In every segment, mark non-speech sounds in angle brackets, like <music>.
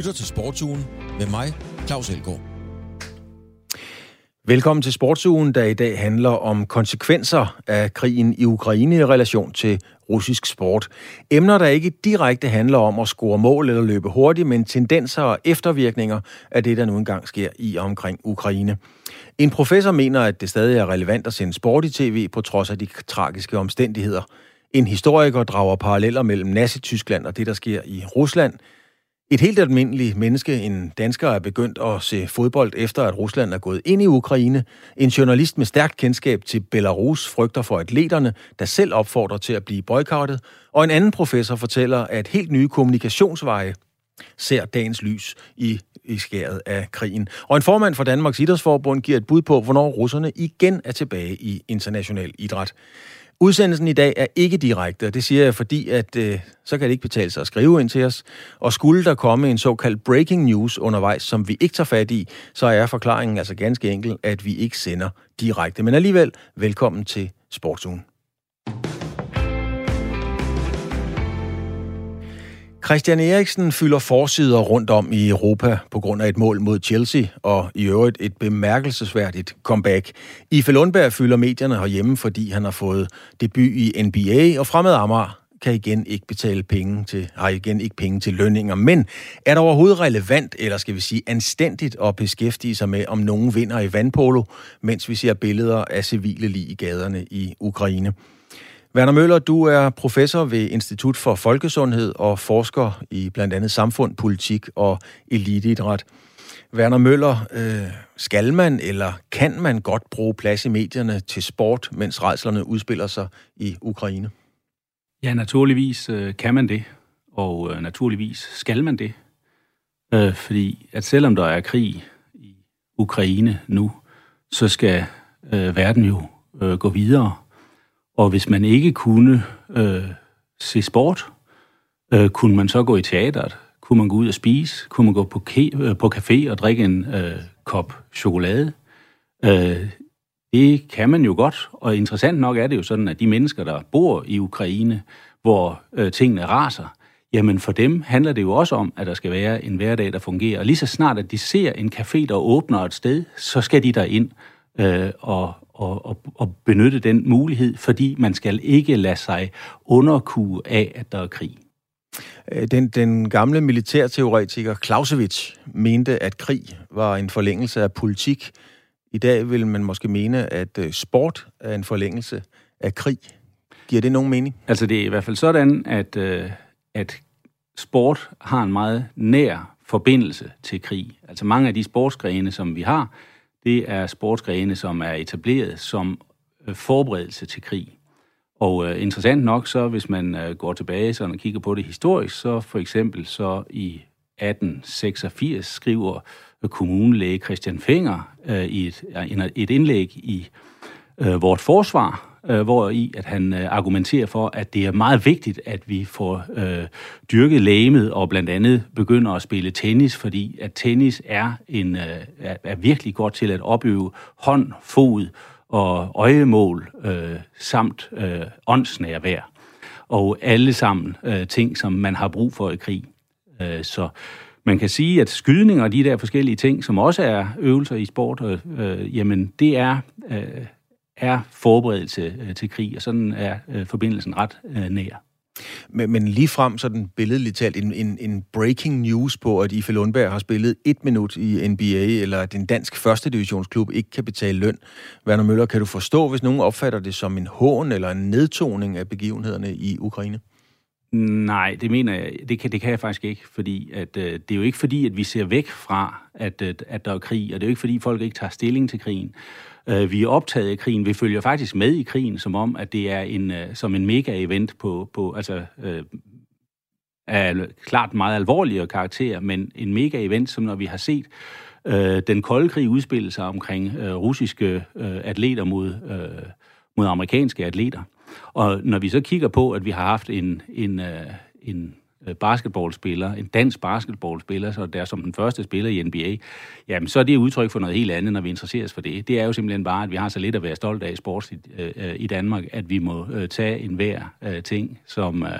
lytter til Sportsugen med mig, Claus Elgaard. Velkommen til Sportsugen, der i dag handler om konsekvenser af krigen i Ukraine i relation til russisk sport. Emner, der ikke direkte handler om at score mål eller løbe hurtigt, men tendenser og eftervirkninger af det, der nu engang sker i og omkring Ukraine. En professor mener, at det stadig er relevant at sende sport i tv på trods af de tragiske omstændigheder. En historiker drager paralleller mellem Nazi-Tyskland og det, der sker i Rusland – et helt almindeligt menneske, en dansker, er begyndt at se fodbold efter, at Rusland er gået ind i Ukraine. En journalist med stærkt kendskab til Belarus frygter for atleterne, der selv opfordrer til at blive boykottet. Og en anden professor fortæller, at helt nye kommunikationsveje ser dagens lys i, i skæret af krigen. Og en formand for Danmarks Idrætsforbund giver et bud på, hvornår russerne igen er tilbage i international idræt. Udsendelsen i dag er ikke direkte, og det siger jeg, fordi at øh, så kan det ikke betale sig at skrive ind til os. Og skulle der komme en såkaldt breaking news undervejs, som vi ikke tager fat i, så er forklaringen altså ganske enkel, at vi ikke sender direkte. Men alligevel, velkommen til Sportsugen. Christian Eriksen fylder forsider rundt om i Europa på grund af et mål mod Chelsea, og i øvrigt et bemærkelsesværdigt comeback. Ife Lundberg fylder medierne herhjemme, fordi han har fået debut i NBA, og fremad Amager kan igen ikke betale penge til, har igen ikke penge til lønninger. Men er det overhovedet relevant, eller skal vi sige anstændigt, at beskæftige sig med, om nogen vinder i vandpolo, mens vi ser billeder af civile lig i gaderne i Ukraine? Werner Møller, du er professor ved Institut for Folkesundhed og forsker i blandt andet samfund, politik og eliteidræt. Werner Møller, øh, skal man eller kan man godt bruge plads i medierne til sport, mens rejslerne udspiller sig i Ukraine? Ja, naturligvis øh, kan man det, og øh, naturligvis skal man det. Øh, fordi at selvom der er krig i Ukraine nu, så skal øh, verden jo øh, gå videre. Og hvis man ikke kunne øh, se sport, øh, kunne man så gå i teateret? Kunne man gå ud og spise? Kunne man gå på, ke- øh, på café og drikke en øh, kop chokolade? Øh, det kan man jo godt, og interessant nok er det jo sådan, at de mennesker, der bor i Ukraine, hvor øh, tingene raser, jamen for dem handler det jo også om, at der skal være en hverdag, der fungerer. Og lige så snart, at de ser en café, der åbner et sted, så skal de der ind øh, og, og, og, og benytte den mulighed, fordi man skal ikke lade sig underkue af, at der er krig. Øh, den, den gamle militærteoretiker Clausewitz mente, at krig var en forlængelse af politik. I dag vil man måske mene, at øh, sport er en forlængelse af krig. Giver det nogen mening? Altså det er i hvert fald sådan, at, øh, at sport har en meget nær forbindelse til krig. Altså mange af de sportsgrene, som vi har, det er sportsgrene, som er etableret som øh, forberedelse til krig. Og øh, interessant nok, så hvis man øh, går tilbage sådan og kigger på det historisk, så for eksempel så i 1886 skriver øh, kommunelæge Christian Finger øh, i et, et indlæg i øh, vort forsvar, øh, hvor i at han øh, argumenterer for, at det er meget vigtigt, at vi får øh, dyrket lægemet og blandt andet begynder at spille tennis, fordi at tennis er, en, øh, er, virkelig godt til at opøve hånd, fod og øjemål øh, samt øh, åndsnærvær. Og alle sammen øh, ting, som man har brug for i krig. Øh, så man kan sige, at skydning og de der forskellige ting, som også er øvelser i sport, øh, øh jamen det er øh, er forberedelse øh, til krig, og sådan er øh, forbindelsen ret øh, nær. Men, men lige frem sådan billedligt talt en, en, en breaking news på, at Ife Lundberg har spillet et minut i NBA, eller at en dansk første divisionsklub ikke kan betale løn. Werner Møller, kan du forstå, hvis nogen opfatter det som en hån eller en nedtoning af begivenhederne i Ukraine? Nej, det mener jeg, det kan, det kan jeg faktisk ikke, fordi at, øh, det er jo ikke fordi, at vi ser væk fra, at, at, at der er krig, og det er jo ikke fordi, folk ikke tager stilling til krigen. Øh, vi er optaget af krigen. Vi følger faktisk med i krigen, som om, at det er en, øh, som en mega-event på, på altså, øh, er klart meget alvorligere karakter, men en mega-event, som når vi har set øh, den kolde krig udspille sig omkring øh, russiske øh, atleter mod, øh, mod amerikanske atleter. Og når vi så kigger på, at vi har haft en, en, øh, en Øh, basketballspiller, en dansk basketballspiller, så der som den første spiller i NBA, jamen så er det udtryk for noget helt andet, når vi interesserer os for det. Det er jo simpelthen bare, at vi har så lidt at være stolt af i sports i, øh, i Danmark, at vi må øh, tage en hver øh, ting, som, øh,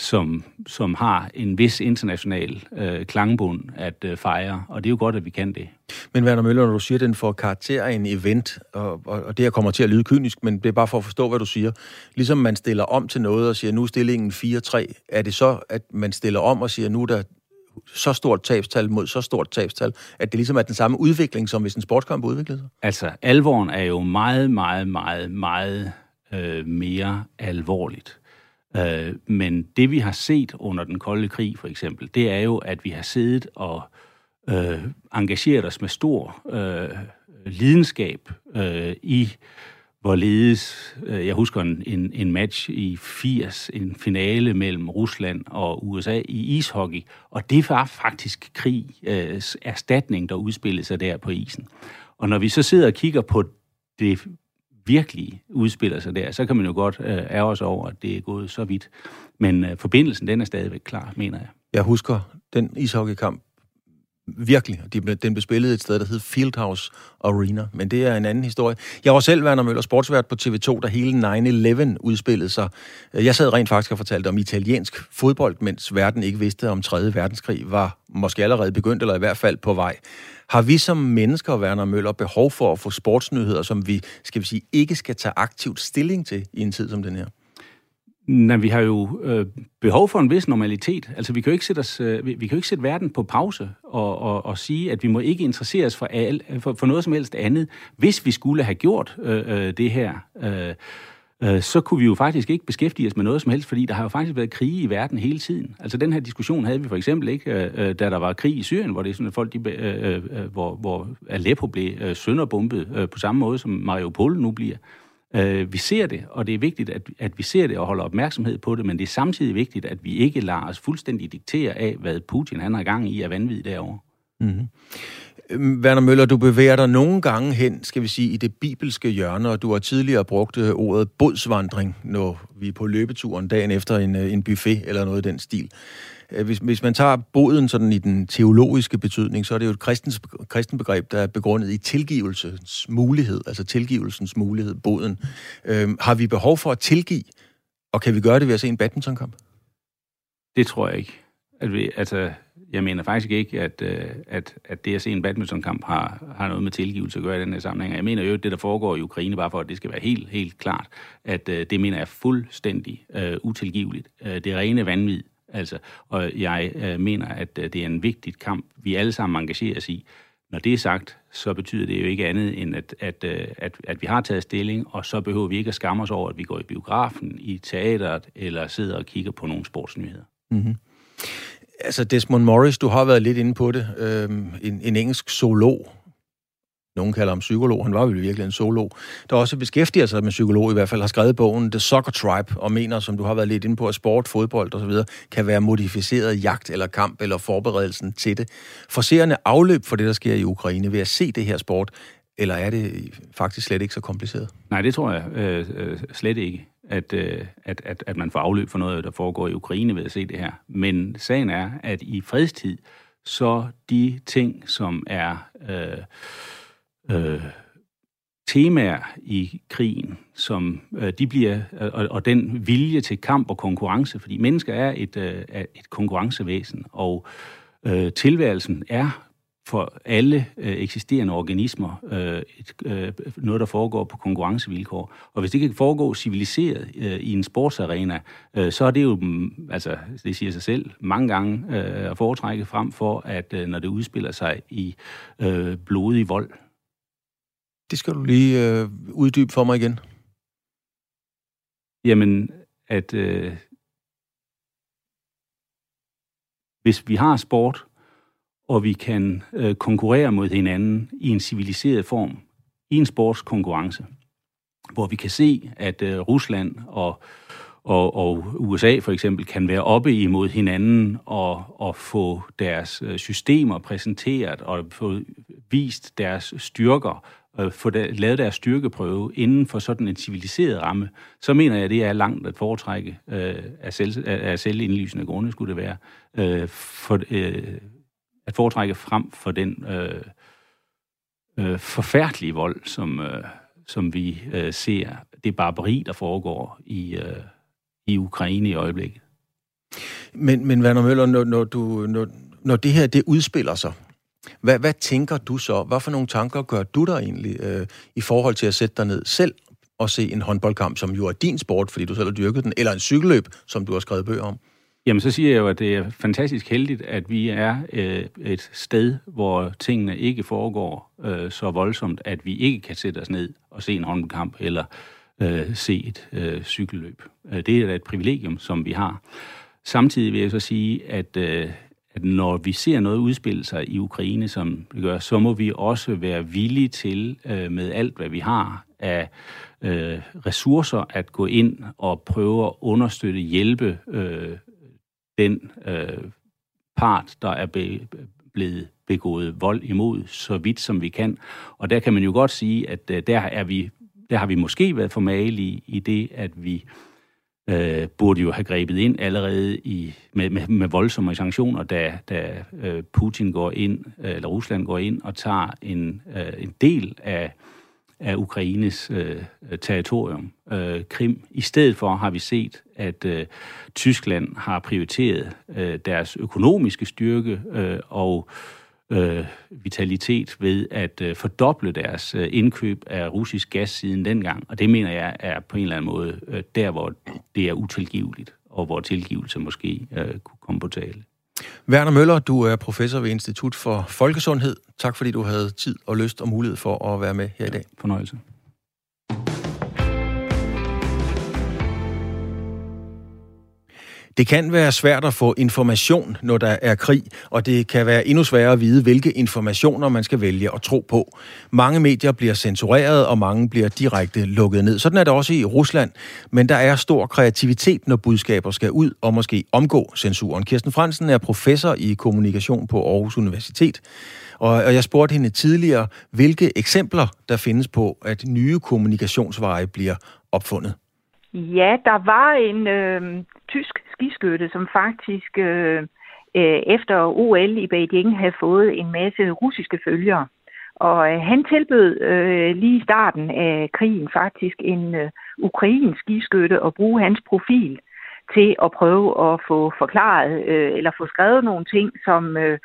som, som har en vis international øh, klangbund at øh, fejre, og det er jo godt, at vi kan det. Men Werner Møller, når du siger, at den får karakter af en event, og, og, og det her kommer til at lyde kynisk, men det er bare for at forstå, hvad du siger. Ligesom man stiller om til noget og siger, nu er stillingen 4-3, er det så, at man stiller om og siger, nu er der så stort tabstal mod så stort tabstal, at det ligesom er den samme udvikling, som hvis en sportskamp udviklede sig? Altså, alvoren er jo meget, meget, meget, meget øh, mere alvorligt. Øh, men det vi har set under den kolde krig for eksempel, det er jo, at vi har siddet og øh, engageret os med stor øh, lidenskab øh, i hvorledes, øh, jeg husker en, en, en match i 80, en finale mellem Rusland og USA i ishockey, og det var faktisk krig, øh, erstatning, der udspillede sig der på isen. Og når vi så sidder og kigger på det virkelig udspiller sig der, så kan man jo godt øh, ærge os over, at det er gået så vidt. Men øh, forbindelsen, den er stadigvæk klar, mener jeg. Jeg husker den ishockeykamp virkelig. Den blev spillet et sted, der hed Fieldhouse Arena, men det er en anden historie. Jeg var selv Werner Møller, sportsvært på TV2, da hele 9-11 udspillede sig. Jeg sad rent faktisk og fortalte om italiensk fodbold, mens verden ikke vidste, om 3. verdenskrig var måske allerede begyndt, eller i hvert fald på vej. Har vi som mennesker, Werner Møller, behov for at få sportsnyheder, som vi, skal vi sige, ikke skal tage aktivt stilling til i en tid som den her? Nej, vi har jo øh, behov for en vis normalitet. Altså, vi kan jo ikke sætte, os, øh, vi, vi kan jo ikke sætte verden på pause og, og, og sige, at vi må ikke interessere os for, al, for, for noget som helst andet. Hvis vi skulle have gjort øh, øh, det her, øh, øh, så kunne vi jo faktisk ikke beskæftige os med noget som helst, fordi der har jo faktisk været krige i verden hele tiden. Altså, den her diskussion havde vi for eksempel ikke, øh, øh da der var krig i Syrien, hvor det er sådan, at folk, de, øh, øh, øh, hvor, hvor Aleppo blev øh, sønderbumpet øh, på samme måde, som Mariupol nu bliver. Øh, Øh, vi ser det, og det er vigtigt, at, at vi ser det og holder opmærksomhed på det, men det er samtidig vigtigt, at vi ikke lader os fuldstændig diktere af, hvad Putin han har gang i af vanvid derovre. Mm-hmm. Werner Møller, du bevæger dig nogle gange hen, skal vi sige, i det bibelske hjørne, og du har tidligere brugt øh, ordet bodsvandring, når vi er på løbeturen dagen efter en, øh, en buffet eller noget i den stil. Øh, hvis, hvis man tager boden sådan i den teologiske betydning, så er det jo et kristens, kristen begreb, der er begrundet i tilgivelsens mulighed, altså tilgivelsens mulighed, boden. Øhm, har vi behov for at tilgive, og kan vi gøre det ved at se en badmintonkamp? Det tror jeg ikke. At vi, altså, jeg mener faktisk ikke, at, øh, at, at det at se en badmintonkamp har, har noget med tilgivelse at gøre i den her sammenhæng. Jeg mener jo, at det, der foregår i Ukraine, bare for at det skal være helt, helt klart, at øh, det mener jeg er fuldstændig uh, utilgiveligt. Uh, det rene vanvid. Altså, og jeg øh, mener, at øh, det er en vigtig kamp, vi alle sammen engagerer os i. Når det er sagt, så betyder det jo ikke andet end, at, at, øh, at, at vi har taget stilling, og så behøver vi ikke at skamme os over, at vi går i biografen, i teateret, eller sidder og kigger på nogle sportsnyheder. Mm-hmm. Altså Desmond Morris, du har været lidt inde på det. Øhm, en, en engelsk zoolog. Nogen kalder ham psykolog. Han var jo virkelig en solo, Der også beskæftiger sig med psykolog i hvert fald, har skrevet bogen The Soccer Tribe, og mener, som du har været lidt inde på, at sport, fodbold osv. kan være modificeret jagt eller kamp eller forberedelsen til det. Forserende afløb for det, der sker i Ukraine ved at se det her sport, eller er det faktisk slet ikke så kompliceret? Nej, det tror jeg øh, øh, slet ikke at, øh, at, at, at man får afløb for noget, der foregår i Ukraine ved at se det her. Men sagen er, at i fredstid, så de ting, som er øh, øh, temaer i krigen, som øh, de bliver, øh, og, og den vilje til kamp og konkurrence, fordi mennesker er et, øh, et konkurrencevæsen, og øh, tilværelsen er for alle øh, eksisterende organismer øh, et, øh, noget, der foregår på konkurrencevilkår. Og hvis det kan foregå civiliseret øh, i en sportsarena, øh, så er det jo, mm, altså det siger sig selv, mange gange øh, at foretrække frem for, at øh, når det udspiller sig i øh, blodig vold. Det skal du lige øh, uddybe for mig igen. Jamen, at øh, hvis vi har sport, og vi kan øh, konkurrere mod hinanden i en civiliseret form, i en sportskonkurrence, hvor vi kan se, at øh, Rusland og, og, og USA for eksempel kan være oppe imod hinanden og, og få deres øh, systemer præsenteret og få vist deres styrker, øh, få der, lavet deres styrkeprøve inden for sådan en civiliseret ramme, så mener jeg, det er langt at foretrække øh, af, selv, af selvindlysende grunde, skulle det være, øh, for, øh, at foretrække frem for den øh, øh, forfærdelige vold, som, øh, som vi øh, ser. Det barbari, der foregår i, øh, i Ukraine i øjeblikket. Men, men Werner Møller, når, når, du, når, når det her det udspiller sig, hvad, hvad tænker du så? Hvad for nogle tanker gør du der egentlig øh, i forhold til at sætte dig ned selv og se en håndboldkamp, som jo er din sport, fordi du selv har dyrket den, eller en cykelløb, som du har skrevet bøger om? Jamen, så siger jeg jo, at det er fantastisk heldigt, at vi er øh, et sted, hvor tingene ikke foregår øh, så voldsomt, at vi ikke kan sætte os ned og se en håndboldkamp eller øh, se et øh, cykelløb. Øh, det er et privilegium, som vi har. Samtidig vil jeg så sige, at, øh, at når vi ser noget udspille sig i Ukraine, som det gør, så må vi også være villige til, øh, med alt hvad vi har af øh, ressourcer, at gå ind og prøve at understøtte, hjælpe øh, den øh, part, der er be, blevet begået vold imod, så vidt som vi kan. Og der kan man jo godt sige, at øh, der, er vi, der har vi måske været for i, i det, at vi øh, Øh, burde jo have grebet ind allerede i, med, med, med voldsomme sanktioner, da, da øh, Putin går ind, øh, eller Rusland går ind og tager en, øh, en del af af Ukraines øh, territorium, øh, Krim. I stedet for har vi set, at øh, Tyskland har prioriteret øh, deres økonomiske styrke øh, og øh, vitalitet ved at øh, fordoble deres øh, indkøb af russisk gas siden dengang. Og det mener jeg er på en eller anden måde øh, der, hvor det er utilgiveligt, og hvor tilgivelse måske øh, kunne komme på tale. Werner Møller, du er professor ved Institut for Folkesundhed. Tak fordi du havde tid og lyst og mulighed for at være med her i dag. Fornøjelse. Det kan være svært at få information, når der er krig, og det kan være endnu sværere at vide, hvilke informationer man skal vælge at tro på. Mange medier bliver censureret, og mange bliver direkte lukket ned. Sådan er det også i Rusland, men der er stor kreativitet, når budskaber skal ud og måske omgå censuren. Kirsten Fransen er professor i kommunikation på Aarhus Universitet, og jeg spurgte hende tidligere, hvilke eksempler der findes på, at nye kommunikationsveje bliver opfundet. Ja, der var en øh, tysk skiskytte, som faktisk øh, øh, efter OL i Beijing havde fået en masse russiske følgere. Og øh, han tilbød øh, lige i starten af krigen faktisk en øh, ukrainsk skiskytte at bruge hans profil til at prøve at få forklaret øh, eller få skrevet nogle ting, som øh,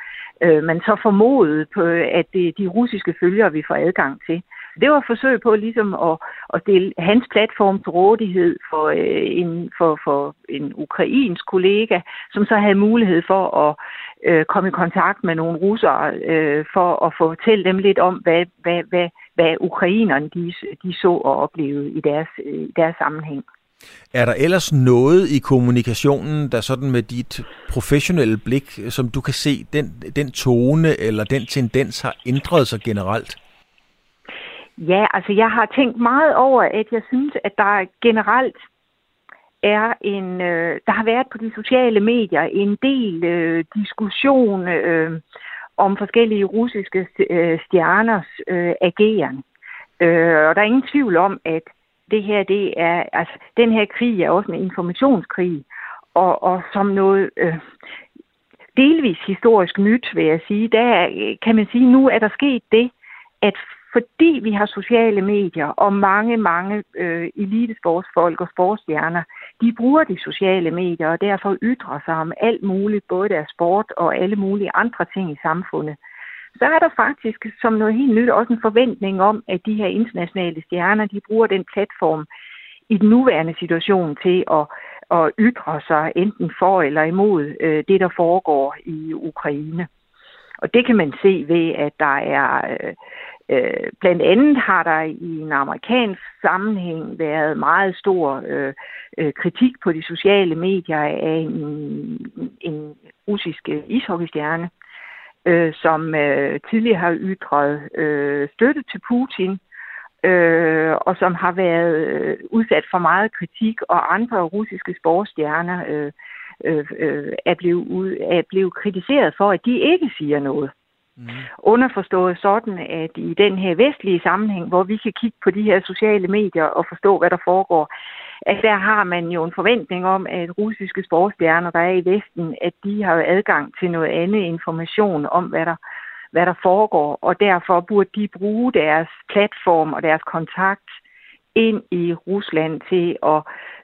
øh, man så formodede på, at det de russiske følgere vi får adgang til. Det var et forsøg på ligesom at, at stille hans platform til rådighed for, øh, en, for, for en ukrainsk kollega, som så havde mulighed for at øh, komme i kontakt med nogle russere øh, for at fortælle dem lidt om, hvad, hvad, hvad, hvad ukrainerne de, de så og oplevede i deres, øh, deres sammenhæng. Er der ellers noget i kommunikationen, der sådan med dit professionelle blik, som du kan se, den, den tone eller den tendens har ændret sig generelt? Ja, altså jeg har tænkt meget over, at jeg synes, at der generelt er en, øh, der har været på de sociale medier en del øh, diskussion øh, om forskellige russiske øh, stjerners øh, ageren. Øh, og der er ingen tvivl om, at det her, det er, altså, den her krig er også en informationskrig, og, og som noget øh, delvis historisk nyt, vil jeg sige, der kan man sige, nu er der sket det, at fordi vi har sociale medier, og mange, mange øh, elitesportsfolk og sportsstjerner, de bruger de sociale medier, og derfor ytrer sig om alt muligt, både deres sport og alle mulige andre ting i samfundet. Så er der faktisk som noget helt nyt også en forventning om, at de her internationale stjerner, de bruger den platform i den nuværende situation til at, at ytre sig enten for eller imod øh, det, der foregår i Ukraine. Og det kan man se ved, at der er øh, øh, blandt andet har der i en amerikansk sammenhæng været meget stor øh, øh, kritik på de sociale medier af en, en russisk ishockeystjerne, øh, som øh, tidligere har ytret øh, støtte til Putin, øh, og som har været øh, udsat for meget kritik, og andre russiske sportsstjerner øh, øh, øh er, blevet, er blevet kritiseret for, at de ikke siger noget. Mm. Underforstået sådan, at i den her vestlige sammenhæng, hvor vi kan kigge på de her sociale medier og forstå, hvad der foregår, at der har man jo en forventning om, at russiske sportsstjerner, der er i Vesten, at de har adgang til noget andet information om, hvad der, hvad der foregår, og derfor burde de bruge deres platform og deres kontakt ind i Rusland til at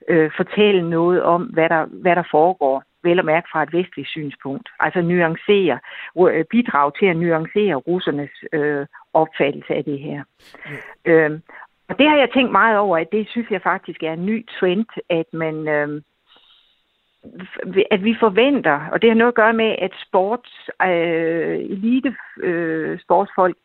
øh, fortælle noget om, hvad der, hvad der foregår vel at mærke fra et vestligt synspunkt. Altså nuancere, øh, bidrage til at nuancere russernes øh, opfattelse af det her. Mm. Øh, og det har jeg tænkt meget over, at det synes jeg faktisk er en ny trend, at man... Øh, at vi forventer, og det har noget at gøre med, at sports, øh, elite øh, sportsfolk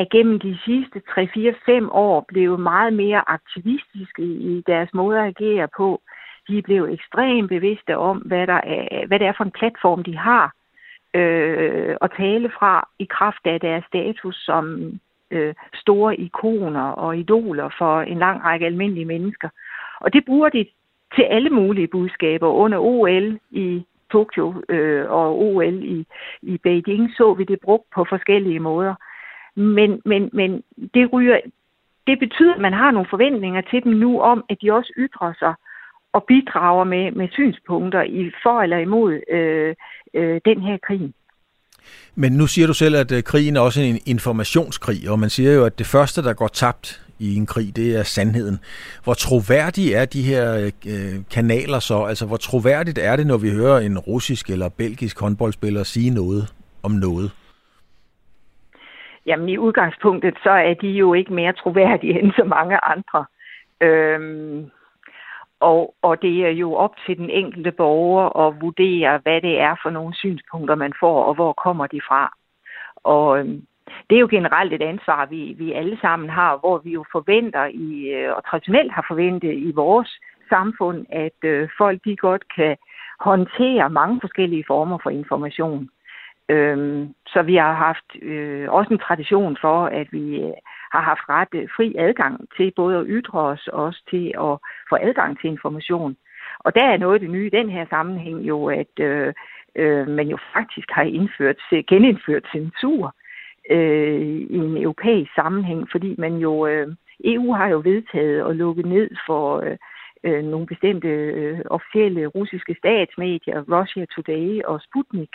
er gennem de sidste 3-4-5 år blevet meget mere aktivistiske i deres måde at agere på. De blev ekstremt bevidste om, hvad, der er, hvad det er for en platform, de har øh, at tale fra i kraft af deres status som øh, store ikoner og idoler for en lang række almindelige mennesker. Og det bruger de til alle mulige budskaber. Under OL i Tokyo øh, og OL i, i Beijing så vi det brugt på forskellige måder. Men, men, men det ryger, det betyder, at man har nogle forventninger til dem nu om, at de også ytrer sig og bidrager med, med synspunkter i for eller imod øh, øh, den her krig. Men nu siger du selv, at øh, krigen er også en informationskrig, og man siger jo, at det første, der går tabt i en krig, det er sandheden. Hvor troværdige er de her øh, kanaler så? Altså, hvor troværdigt er det, når vi hører en russisk eller belgisk håndboldspiller sige noget om noget? Jamen, i udgangspunktet, så er de jo ikke mere troværdige end så mange andre. Øhm, og, og det er jo op til den enkelte borger at vurdere, hvad det er for nogle synspunkter, man får, og hvor kommer de fra. Og øhm, det er jo generelt et ansvar, vi, vi alle sammen har, hvor vi jo forventer, i, øh, og traditionelt har forventet i vores samfund, at øh, folk de godt kan håndtere mange forskellige former for information. Øhm, så vi har haft øh, også en tradition for, at vi øh, har haft ret øh, fri adgang til både at ytre os og også til at få adgang til information. Og der er noget af det nye i den her sammenhæng jo, at øh, øh, man jo faktisk har indført, genindført censur øh, i en europæisk sammenhæng, fordi man jo, øh, EU har jo vedtaget at lukke ned for øh, øh, nogle bestemte øh, officielle russiske statsmedier, Russia Today og Sputnik,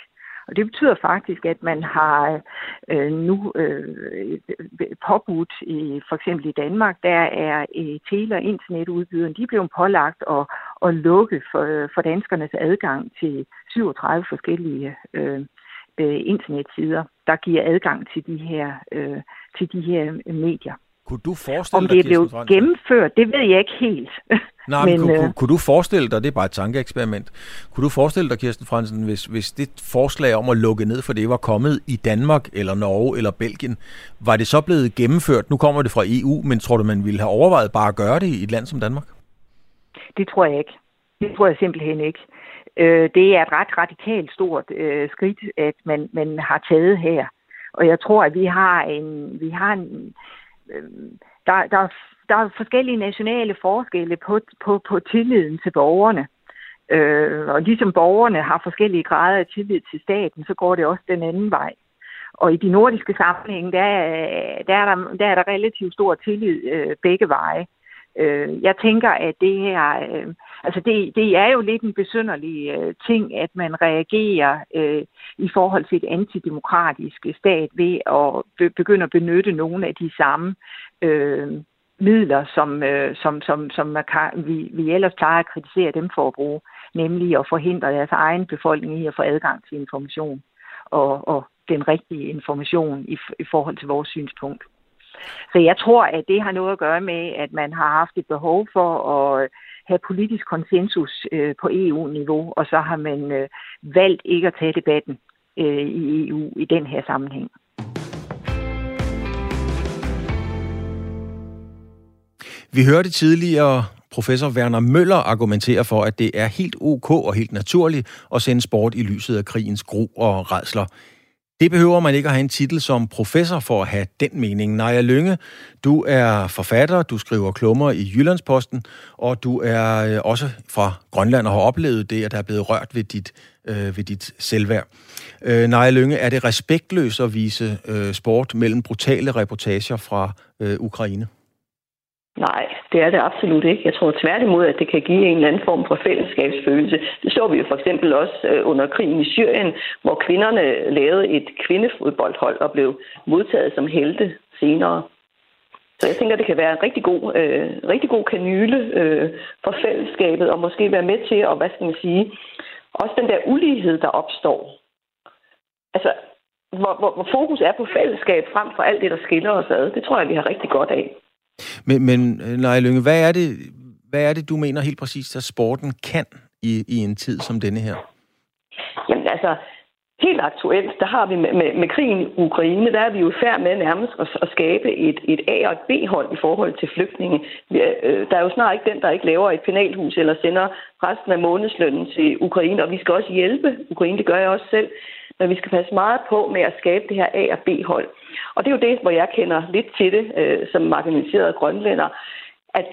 og det betyder faktisk, at man har øh, nu øh, påbudt, i, for eksempel i Danmark, der er øh, tele- og internetudbyderne, de blev pålagt at, at lukke for, for danskernes adgang til 37 forskellige øh, øh, internetsider, der giver adgang til de her, øh, til de her medier. Kunne du forestille Om det er blevet gennemført, det ved jeg ikke helt. <laughs> Nej, men, men kunne, øh, kunne du forestille dig, det er bare et tankeeksperiment, kunne du forestille dig, Kirsten Fransen, hvis, hvis det forslag om at lukke ned for det var kommet i Danmark, eller Norge, eller Belgien, var det så blevet gennemført? Nu kommer det fra EU, men tror du, man ville have overvejet bare at gøre det i et land som Danmark? Det tror jeg ikke. Det tror jeg simpelthen ikke. Øh, det er et ret radikalt stort øh, skridt, at man, man har taget her. Og jeg tror, at vi har en, vi har en Øhm, der, der, der er forskellige nationale forskelle på, på, på tilliden til borgerne. Øh, og ligesom borgerne har forskellige grader af tillid til staten, så går det også den anden vej. Og i de nordiske sammenhænge, der, der, er, der, der er der relativt stor tillid øh, begge veje. Øh, jeg tænker, at det her, øh, altså det, det er jo lidt en besynderlig øh, ting, at man reagerer øh, i forhold til et antidemokratisk stat ved at be, begynde at benytte nogle af de samme øh, midler, som, øh, som, som, som vi, vi ellers plejer at kritisere dem for at bruge, nemlig at forhindre deres egen befolkning i at få adgang til information og, og den rigtige information i, i forhold til vores synspunkt. Så jeg tror, at det har noget at gøre med, at man har haft et behov for at øh, have politisk konsensus øh, på EU-niveau, og så har man øh, valgt ikke at tage debatten øh, i EU i den her sammenhæng. Vi hørte tidligere professor Werner Møller argumentere for, at det er helt ok og helt naturligt at sende sport i lyset af krigens gro og redsler. Det behøver man ikke at have en titel som professor for at have den mening. Naja Lønge, du er forfatter, du skriver klummer i Jyllandsposten, og du er øh, også fra Grønland og har oplevet det, at der er blevet rørt ved dit, øh, ved dit selvværd. Øh, Naja Lønge, er det respektløst at vise øh, sport mellem brutale reportager fra øh, Ukraine? Nej, det er det absolut ikke. Jeg tror tværtimod, at det kan give en eller anden form for fællesskabsfølelse. Det så vi jo for eksempel også øh, under krigen i Syrien, hvor kvinderne lavede et kvindefodboldhold og blev modtaget som helte senere. Så jeg tænker, det kan være en rigtig god, øh, rigtig god kanyle øh, for fællesskabet, og måske være med til at, hvad skal man sige, også den der ulighed, der opstår. Altså, hvor, hvor, hvor fokus er på fællesskab frem for alt det, der skiller os ad. Det tror jeg, vi har rigtig godt af. Men, men øh, nej, Lønge, hvad er, det, hvad er det, du mener helt præcist, at sporten kan i, i en tid som denne her? Jamen altså, helt aktuelt, der har vi med, med, med krigen i Ukraine, der er vi jo i færd med nærmest at, at skabe et, et A- og et B-hold i forhold til flygtninge. Vi, øh, der er jo snart ikke den, der ikke laver et penalhus eller sender resten af månedslønnen til Ukraine, og vi skal også hjælpe Ukraine, det gør jeg også selv. Men vi skal passe meget på med at skabe det her A- og B-hold. Og det er jo det, hvor jeg kender lidt til det øh, som marginaliserede grønlænder, at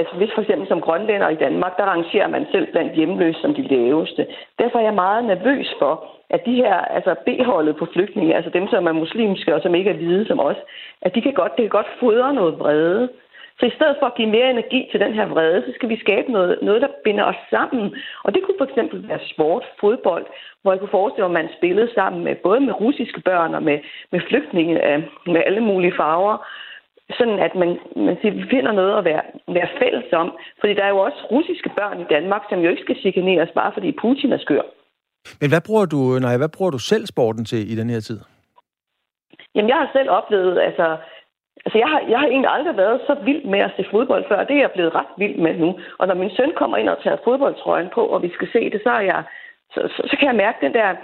Altså hvis for eksempel som grønlænder i Danmark, der rangerer man selv blandt hjemløse som de laveste. Derfor er jeg meget nervøs for, at de her, altså B-holdet på flygtninge, altså dem, som er muslimske og som ikke er hvide som os, at de kan godt, det kan godt fodre noget vrede. Så i stedet for at give mere energi til den her vrede, så skal vi skabe noget, noget der binder os sammen. Og det kunne for eksempel være sport, fodbold, hvor jeg kunne forestille mig, at man spillede sammen med både med russiske børn og med, med flygtninge med alle mulige farver sådan at man, man siger, vi finder noget at være, være fælles om. Fordi der er jo også russiske børn i Danmark, som jo ikke skal chikaneres, bare fordi Putin er skør. Men hvad bruger du, nej, hvad bruger du selv sporten til i den her tid? Jamen, jeg har selv oplevet, altså, altså jeg, har, jeg har egentlig aldrig været så vild med at se fodbold før. Det er jeg blevet ret vild med nu. Og når min søn kommer ind og tager fodboldtrøjen på, og vi skal se det, så, er jeg, så, så, så kan jeg mærke den der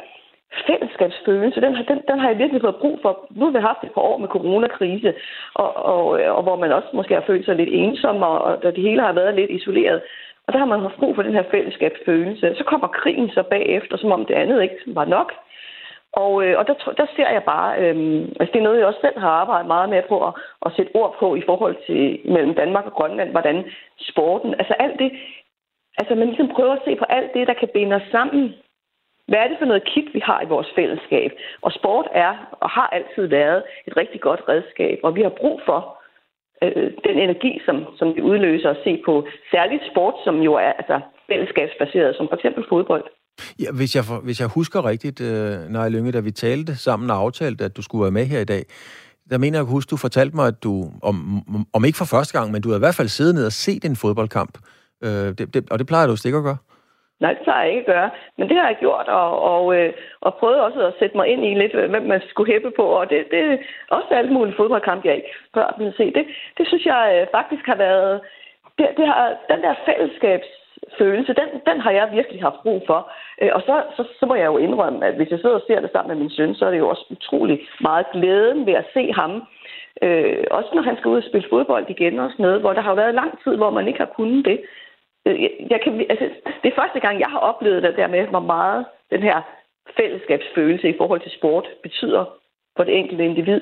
fællesskabsfølelse, den, den, den har jeg virkelig fået brug for. Nu har vi haft et par år med coronakrise, og, og, og hvor man også måske har følt sig lidt ensom, og, og det hele har været lidt isoleret. Og der har man haft brug for den her fællesskabsfølelse. Så kommer krigen så bagefter, som om det andet ikke var nok. Og, øh, og der, der ser jeg bare, øh, altså det er noget, jeg også selv har arbejdet meget med på at, at sætte ord på i forhold til mellem Danmark og Grønland, hvordan sporten, altså alt det, altså man ligesom prøver at se på alt det, der kan binde os sammen hvad er det for noget kit, vi har i vores fællesskab? Og sport er og har altid været et rigtig godt redskab, og vi har brug for øh, den energi, som, som vi udløser at se på særligt sport, som jo er altså, fællesskabsbaseret, som for eksempel fodbold. Ja, hvis, jeg, hvis jeg husker rigtigt, øh, Nej Lønge, da vi talte sammen og aftalte, at du skulle være med her i dag, der mener jeg, at du fortalte mig, at du, om, om ikke for første gang, men du havde i hvert fald siddet ned og set en fodboldkamp. Øh, det, det, og det plejer du ikke at gøre? Nej, det plejer jeg ikke at gøre. Men det har jeg gjort, og, og, øh, og prøvet også at sætte mig ind i lidt, øh, hvem man skulle hæppe på. Og det, det er også alt muligt fodboldkamp, jeg ikke før har se. Det, det synes jeg øh, faktisk har været... Det, det har, den der fællesskabs følelse, den, den har jeg virkelig haft brug for. Øh, og så, så, så må jeg jo indrømme, at hvis jeg sidder og ser det sammen med min søn, så er det jo også utrolig meget glæden ved at se ham. Øh, også når han skal ud og spille fodbold igen og sådan noget, hvor der har været lang tid, hvor man ikke har kunnet det. Øh, jeg kan, altså, det er første gang, jeg har oplevet det der med, hvor meget den her fællesskabsfølelse i forhold til sport betyder for det enkelte individ.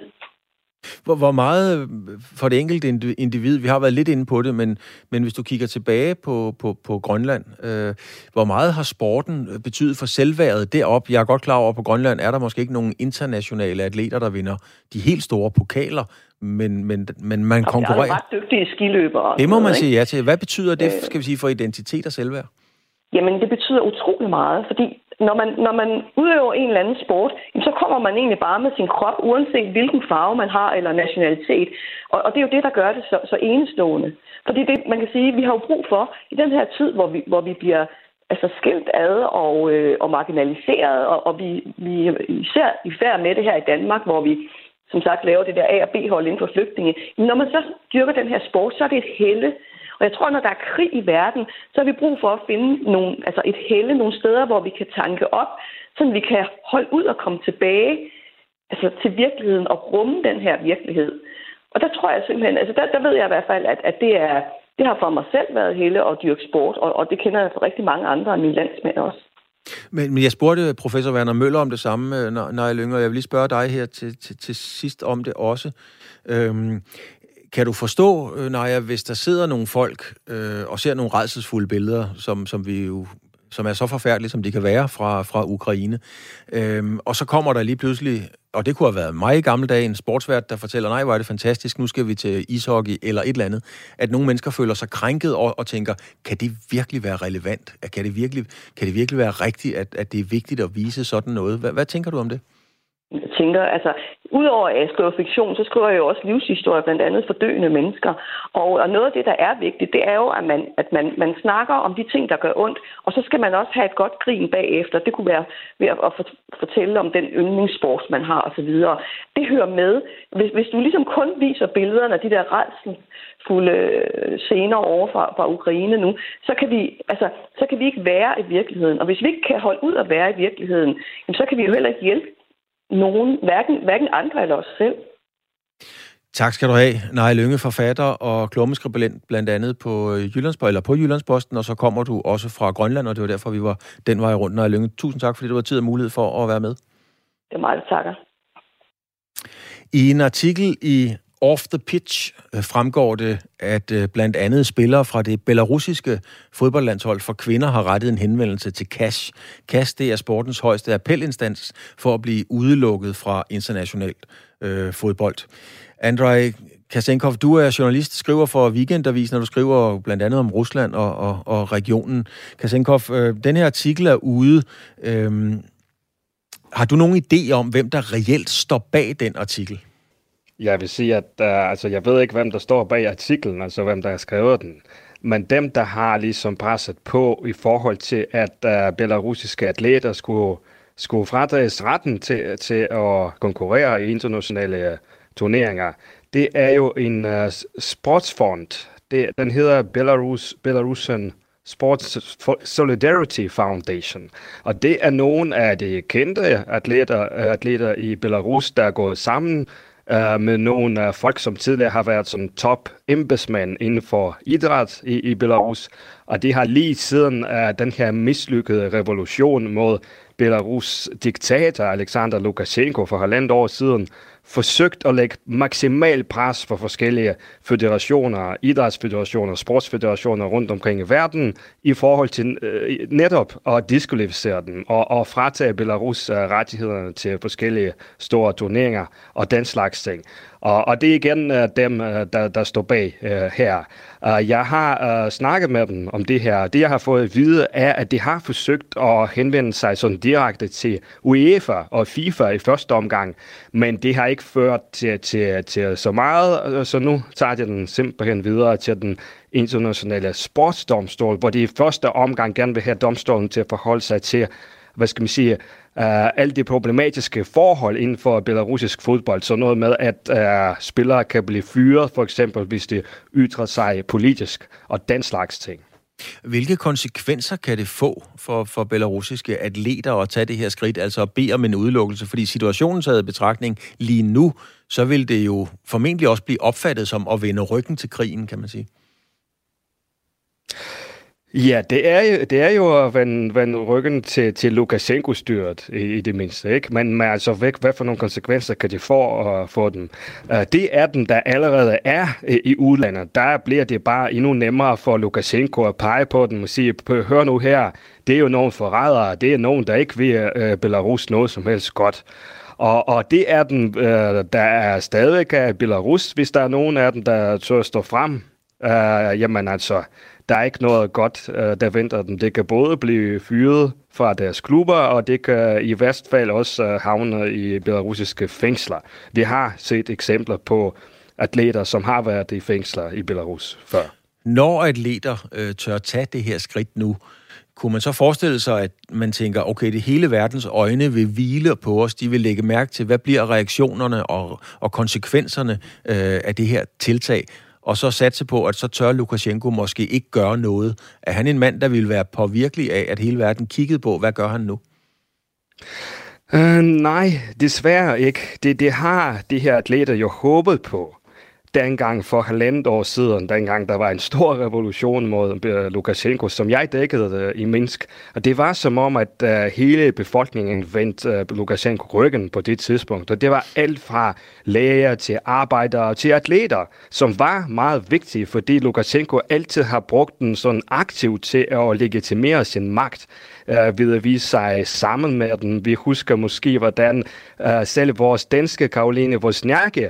Hvor, hvor meget for det enkelte individ, vi har været lidt inde på det, men, men hvis du kigger tilbage på, på, på Grønland, øh, hvor meget har sporten betydet for selvværdet derop? Jeg er godt klar over, at på Grønland er der måske ikke nogen internationale atleter, der vinder de helt store pokaler, men, men, men man konkurrerer... Der er ret dygtige skiløbere. Det må man sige ja til. Hvad betyder det, øh. skal vi sige, for identitet og selvværd? Jamen, det betyder utrolig meget, fordi når man, når man udøver en eller anden sport, så kommer man egentlig bare med sin krop, uanset hvilken farve man har eller nationalitet. Og, og det er jo det, der gør det så, så enestående. Fordi det, man kan sige, vi har jo brug for i den her tid, hvor vi, hvor vi bliver altså skilt ad og, øh, og marginaliseret, og, og vi, vi især i færd med det her i Danmark, hvor vi som sagt laver det der A- og B-hold inden for flygtninge. Når man så dyrker den her sport, så er det et helle, og jeg tror, når der er krig i verden, så har vi brug for at finde nogle, altså et helle, nogle steder, hvor vi kan tanke op, så vi kan holde ud og komme tilbage altså til virkeligheden og rumme den her virkelighed. Og der tror jeg simpelthen, altså der, der ved jeg i hvert fald, at, at det, er, det har for mig selv været helle og dyrke sport, og, og det kender jeg for rigtig mange andre af mine landsmænd også. Men, men jeg spurgte øh, professor Werner Møller om det samme, øh, når, når jeg lynger. og jeg vil lige spørge dig her til, til, til sidst om det også. Øhm, kan du forstå, øh, Naja, hvis der sidder nogle folk øh, og ser nogle redselsfulde billeder, som, som vi jo som er så forfærdelige, som de kan være fra, fra Ukraine. Øhm, og så kommer der lige pludselig, og det kunne have været mig i gamle dage, en sportsvært, der fortæller, nej, hvor er det fantastisk, nu skal vi til ishockey eller et eller andet. At nogle mennesker føler sig krænket og, og tænker, kan det virkelig være relevant? Kan det virkelig, kan det virkelig være rigtigt, at, at det er vigtigt at vise sådan noget? Hvad, hvad tænker du om det? Jeg tænker, altså, udover at jeg skriver fiktion, så skriver jeg jo også livshistorier, blandt andet for døende mennesker. Og, og noget af det, der er vigtigt, det er jo, at, man, at man, man snakker om de ting, der gør ondt, og så skal man også have et godt grin bagefter. Det kunne være ved at, at fortælle om den yndlingssport, man har osv. Det hører med. Hvis, hvis du ligesom kun viser billederne af de der redselsfulde scener over fra, fra Ukraine nu, så kan, vi, altså, så kan vi ikke være i virkeligheden. Og hvis vi ikke kan holde ud at være i virkeligheden, så kan vi jo heller ikke hjælpe nogen, hverken, hverken andre eller os selv. Tak skal du have. Nej Lønge, forfatter og klummeskribent blandt andet på, øh, Jyllands, eller på Jyllandsposten, og så kommer du også fra Grønland, og det var derfor, vi var den vej rundt. Nej Lønge, tusind tak, fordi du har tid og mulighed for at være med. Det er meget, takker. I en artikel i Off the Pitch øh, fremgår det, at øh, blandt andet spillere fra det belarusiske fodboldlandshold for kvinder har rettet en henvendelse til CASH. CASH det er sportens højeste appelinstans for at blive udelukket fra international øh, fodbold. Andrej Kasenkov, du er journalist, skriver for Weekendavisen, og du skriver blandt andet om Rusland og, og, og regionen. Kasenkov, øh, den her artikel er ude. Øh, har du nogen idé om, hvem der reelt står bag den artikel? Jeg vil sige, at uh, altså, jeg ved ikke, hvem der står bag artiklen, altså hvem der har skrevet den. Men dem, der har ligesom presset på i forhold til, at uh, belarusiske atleter skulle, skulle fratages retten til, til at konkurrere i internationale øh, turneringer, det er jo en uh, sportsfond. Det, den hedder Belarus, Belarusian Sports Solidarity Foundation. Og det er nogle af de kendte atleter, atleter i Belarus, der er gået sammen uh, med nogle uh, folk, som tidligere har været som top embedsmænd inden for idræt i, i Belarus. Og de har lige siden uh, den her mislykkede revolution mod Belarus diktator Alexander Lukashenko for halvandet år siden, forsøgt at lægge maksimal pres for forskellige federationer, idrætsfederationer, sportsfederationer rundt omkring i verden i forhold til øh, netop at diskvalificere dem og, og fratage Belarus øh, rettighederne til forskellige store turneringer og den slags ting. Og, og det er igen øh, dem, øh, der, der står bag øh, her. Øh, jeg har øh, snakket med dem om det her. Det, jeg har fået at vide, er, at de har forsøgt at henvende sig sådan direkte til UEFA og FIFA i første omgang, men det har ikke ført til, til, til så meget, øh, så nu tager jeg den simpelthen videre til den internationale sportsdomstol, hvor de i første omgang gerne vil have domstolen til at forholde sig til, hvad skal man sige, uh, alt det problematiske forhold inden for belarusisk fodbold. Så noget med, at uh, spillere kan blive fyret, for eksempel hvis de ytrer sig politisk, og den slags ting. Hvilke konsekvenser kan det få for, for belarusiske atleter at tage det her skridt, altså at bede om en udelukkelse? Fordi situationen taget i betragtning lige nu, så vil det jo formentlig også blive opfattet som at vende ryggen til krigen, kan man sige. Ja, det er jo, det er jo at vende, vende ryggen til, til Lukashenko-styret i, i det mindste. Ikke? Men, men altså, hvad, hvad for nogle konsekvenser kan de få uh, for dem? Uh, det er den, der allerede er uh, i udlandet. Der bliver det bare endnu nemmere for Lukashenko at pege på dem og sige, hør nu her, det er jo nogle forrædere, det er nogen, der ikke vil uh, øh, Belarus noget som helst godt. Og, og det er den, uh, der er stadig af Belarus, hvis der er nogen af dem, der tør stå frem. Uh, jamen altså, der er ikke noget godt, øh, der venter dem. Det kan både blive fyret fra deres klubber, og det kan i værst fald også øh, havne i belarusiske fængsler. Vi har set eksempler på atleter, som har været i fængsler i Belarus før. Når atleter øh, tør tage det her skridt nu, kunne man så forestille sig, at man tænker, okay, det hele verdens øjne vil hvile på os, de vil lægge mærke til, hvad bliver reaktionerne og, og konsekvenserne øh, af det her tiltag, og så satse på, at så tør Lukashenko måske ikke gøre noget. Er han en mand, der vil være påvirkelig af, at hele verden kiggede på, hvad gør han nu? Uh, nej, desværre ikke. Det, det har de her atleter jo håbet på dengang for halvandet år siden, dengang der var en stor revolution mod øh, Lukashenko, som jeg dækkede øh, i Minsk. Og det var som om, at øh, hele befolkningen vendte Lukashenko ryggen på det tidspunkt. Og det var alt fra læger til arbejdere til atleter, som var meget vigtige, fordi Lukashenko altid har brugt den sådan aktivt til at legitimere sin magt ved at vise sig sammen med den. Vi husker måske, hvordan uh, selv vores danske Karoline Wozniacki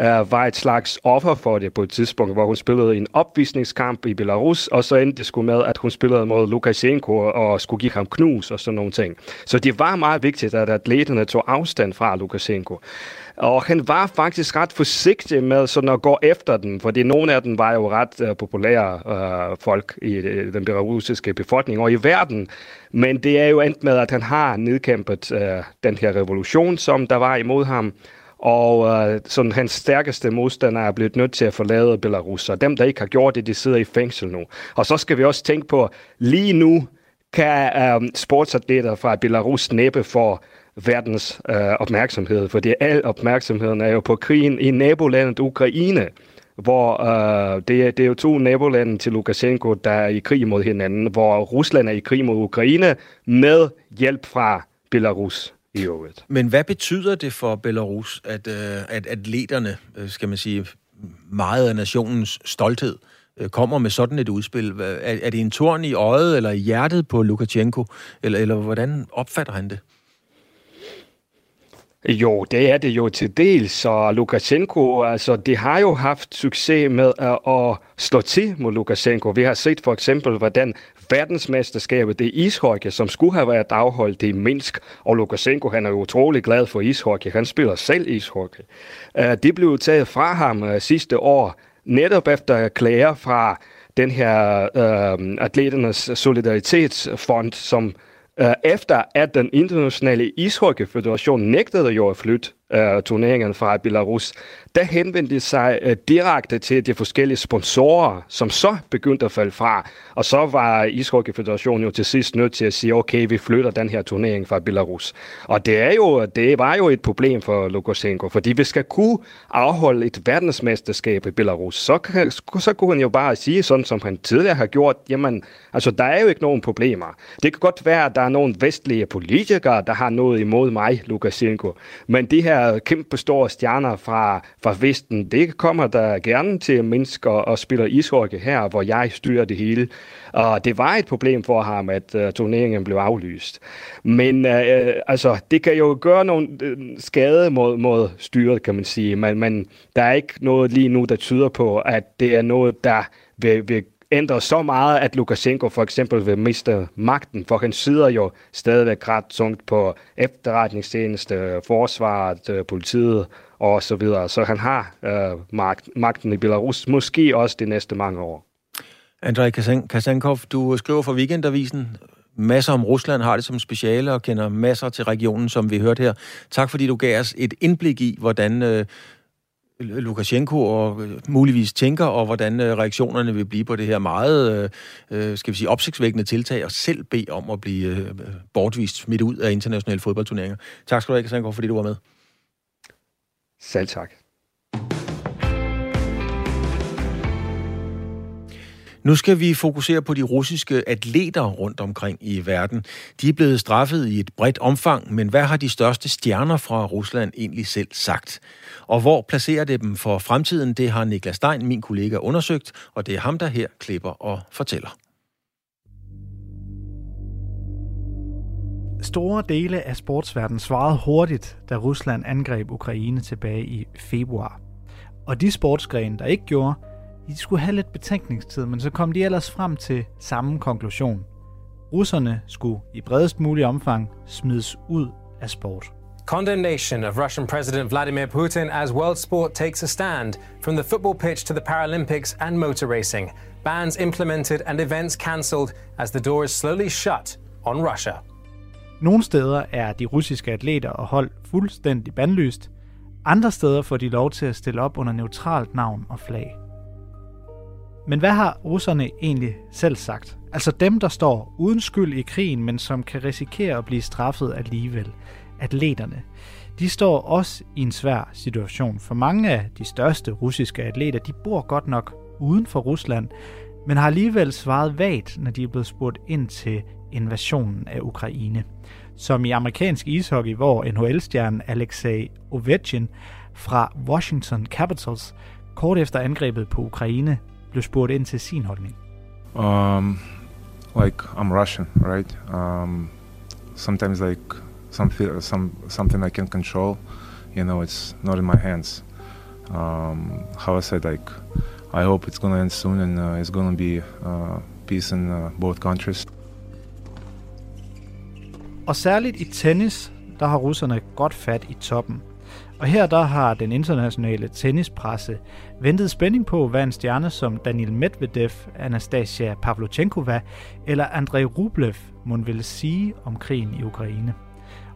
uh, var et slags offer for det på et tidspunkt, hvor hun spillede en opvisningskamp i Belarus, og så endte det sgu med, at hun spillede mod Lukashenko og skulle give ham knus og sådan nogle ting. Så det var meget vigtigt, at atleterne tog afstand fra Lukashenko. Og han var faktisk ret forsigtig med sådan at gå efter den, fordi nogle af dem var jo ret uh, populære uh, folk i uh, den belarusiske befolkning og i verden. Men det er jo endt med, at han har nedkæmpet uh, den her revolution, som der var imod ham, og øh, sådan hans stærkeste modstander er blevet nødt til at forlade Belarus. Og dem, der ikke har gjort det, de sidder i fængsel nu. Og så skal vi også tænke på, lige nu kan øh, sportsatleter fra Belarus næppe for verdens øh, opmærksomhed, fordi al opmærksomheden er jo på krigen i nabolandet Ukraine, hvor øh, det, er, det er jo to nabolande til Lukashenko, der er i krig mod hinanden, hvor Rusland er i krig mod Ukraine med hjælp fra Belarus i øvrigt. Men hvad betyder det for Belarus, at, øh, at atleterne, øh, skal man sige, meget af nationens stolthed, øh, kommer med sådan et udspil? Er, er det en torn i øjet eller i hjertet på Lukashenko, eller, eller hvordan opfatter han det? Jo, det er det jo til dels, så Lukashenko, altså, de har jo haft succes med at, at slå til mod Lukashenko. Vi har set for eksempel, hvordan verdensmesterskabet, det ishockey, som skulle have været afholdt i Minsk, og Lukashenko, han er jo utrolig glad for ishockey, han spiller selv ishockey. Uh, det blev taget fra ham uh, sidste år, netop efter klager fra den her øh, atleternes solidaritetsfond, som Øh, efter at den internationale ishockeyfederation nægtede jo at flytte uh, turneringen fra Belarus, der henvendte de sig øh, direkte til de forskellige sponsorer, som så begyndte at falde fra. Og så var Ishockeyfederationen jo til sidst nødt til at sige, okay, vi flytter den her turnering fra Belarus. Og det, er jo, det var jo et problem for Lukashenko, fordi vi skal kunne afholde et verdensmesterskab i Belarus, så, kan, så kunne han jo bare sige, sådan som han tidligere har gjort, jamen, altså der er jo ikke nogen problemer. Det kan godt være, at der er nogle vestlige politikere, der har noget imod mig, Lukashenko, men de her kæmpe store stjerner fra fra Vesten, det kommer der gerne til Minsk og, spiller ishockey her, hvor jeg styrer det hele. Og det var et problem for ham, at uh, turneringen blev aflyst. Men uh, altså, det kan jo gøre nogle skade mod, mod styret, kan man sige. Men, men der er ikke noget lige nu, der tyder på, at det er noget, der vil, vil ændret så meget, at Lukashenko for eksempel vil miste magten, for han sidder jo stadigvæk ret tungt på efterretningstjeneste, forsvaret, øh, politiet og så videre. Så han har øh, magt, magten i Belarus, måske også de næste mange år. Andrej Kasankov, du skriver for Weekendavisen masser om Rusland, har det som speciale og kender masser til regionen, som vi hørte her. Tak fordi du gav os et indblik i, hvordan øh, Lukashenko og øh, muligvis tænker, og hvordan øh, reaktionerne vil blive på det her meget, øh, skal vi sige, opsigtsvækkende tiltag, og selv bede om at blive bortvist smidt ud af internationale fodboldturneringer. Tak skal du have, Kasankov, fordi du var med. Selv tak. Nu skal vi fokusere på de russiske atleter rundt omkring i verden. De er blevet straffet i et bredt omfang, men hvad har de største stjerner fra Rusland egentlig selv sagt? Og hvor placerer det dem for fremtiden? Det har Niklas Stein, min kollega, undersøgt, og det er ham, der her klipper og fortæller. Store dele af sportsverdenen svarede hurtigt, da Rusland angreb Ukraine tilbage i februar. Og de sportsgrene, der ikke gjorde, de skulle have lidt betænkningstid, men så kom de ellers frem til samme konklusion. Russerne skulle i bredest mulig omfang smides ud af sport. Condemnation of Russian President Vladimir Putin as world sport takes a stand, from the football pitch to the Paralympics and motor racing. Bans implemented and events cancelled as the door is slowly shut on Russia. Nogle steder er de russiske atleter og hold fuldstændig bandlyst. Andre steder får de lov til at stille op under neutralt navn og flag. Men hvad har russerne egentlig selv sagt? Altså dem, der står uden skyld i krigen, men som kan risikere at blive straffet alligevel. Atleterne. De står også i en svær situation, for mange af de største russiske atleter, de bor godt nok uden for Rusland, men har alligevel svaret vagt, når de er blevet spurgt ind til invasionen af Ukraine. Som i amerikansk ishockey, hvor NHL-stjernen Alexei Ovechkin fra Washington Capitals kort efter angrebet på Ukraine blev spurgt ind til sin holdning. Um, like I'm Russian, right? Um, sometimes like some, some something I can control, you know, it's not in my hands. um, how I said, like I hope it's gonna end soon and uh, it's gonna be uh, peace in uh, both countries. Og særligt i tennis, der har russerne godt fat i toppen. Og her der har den internationale tennispresse ventet spænding på, hvad en stjerne som Daniel Medvedev, Anastasia Pavlochenkova eller Andrei Rublev må ville sige om krigen i Ukraine.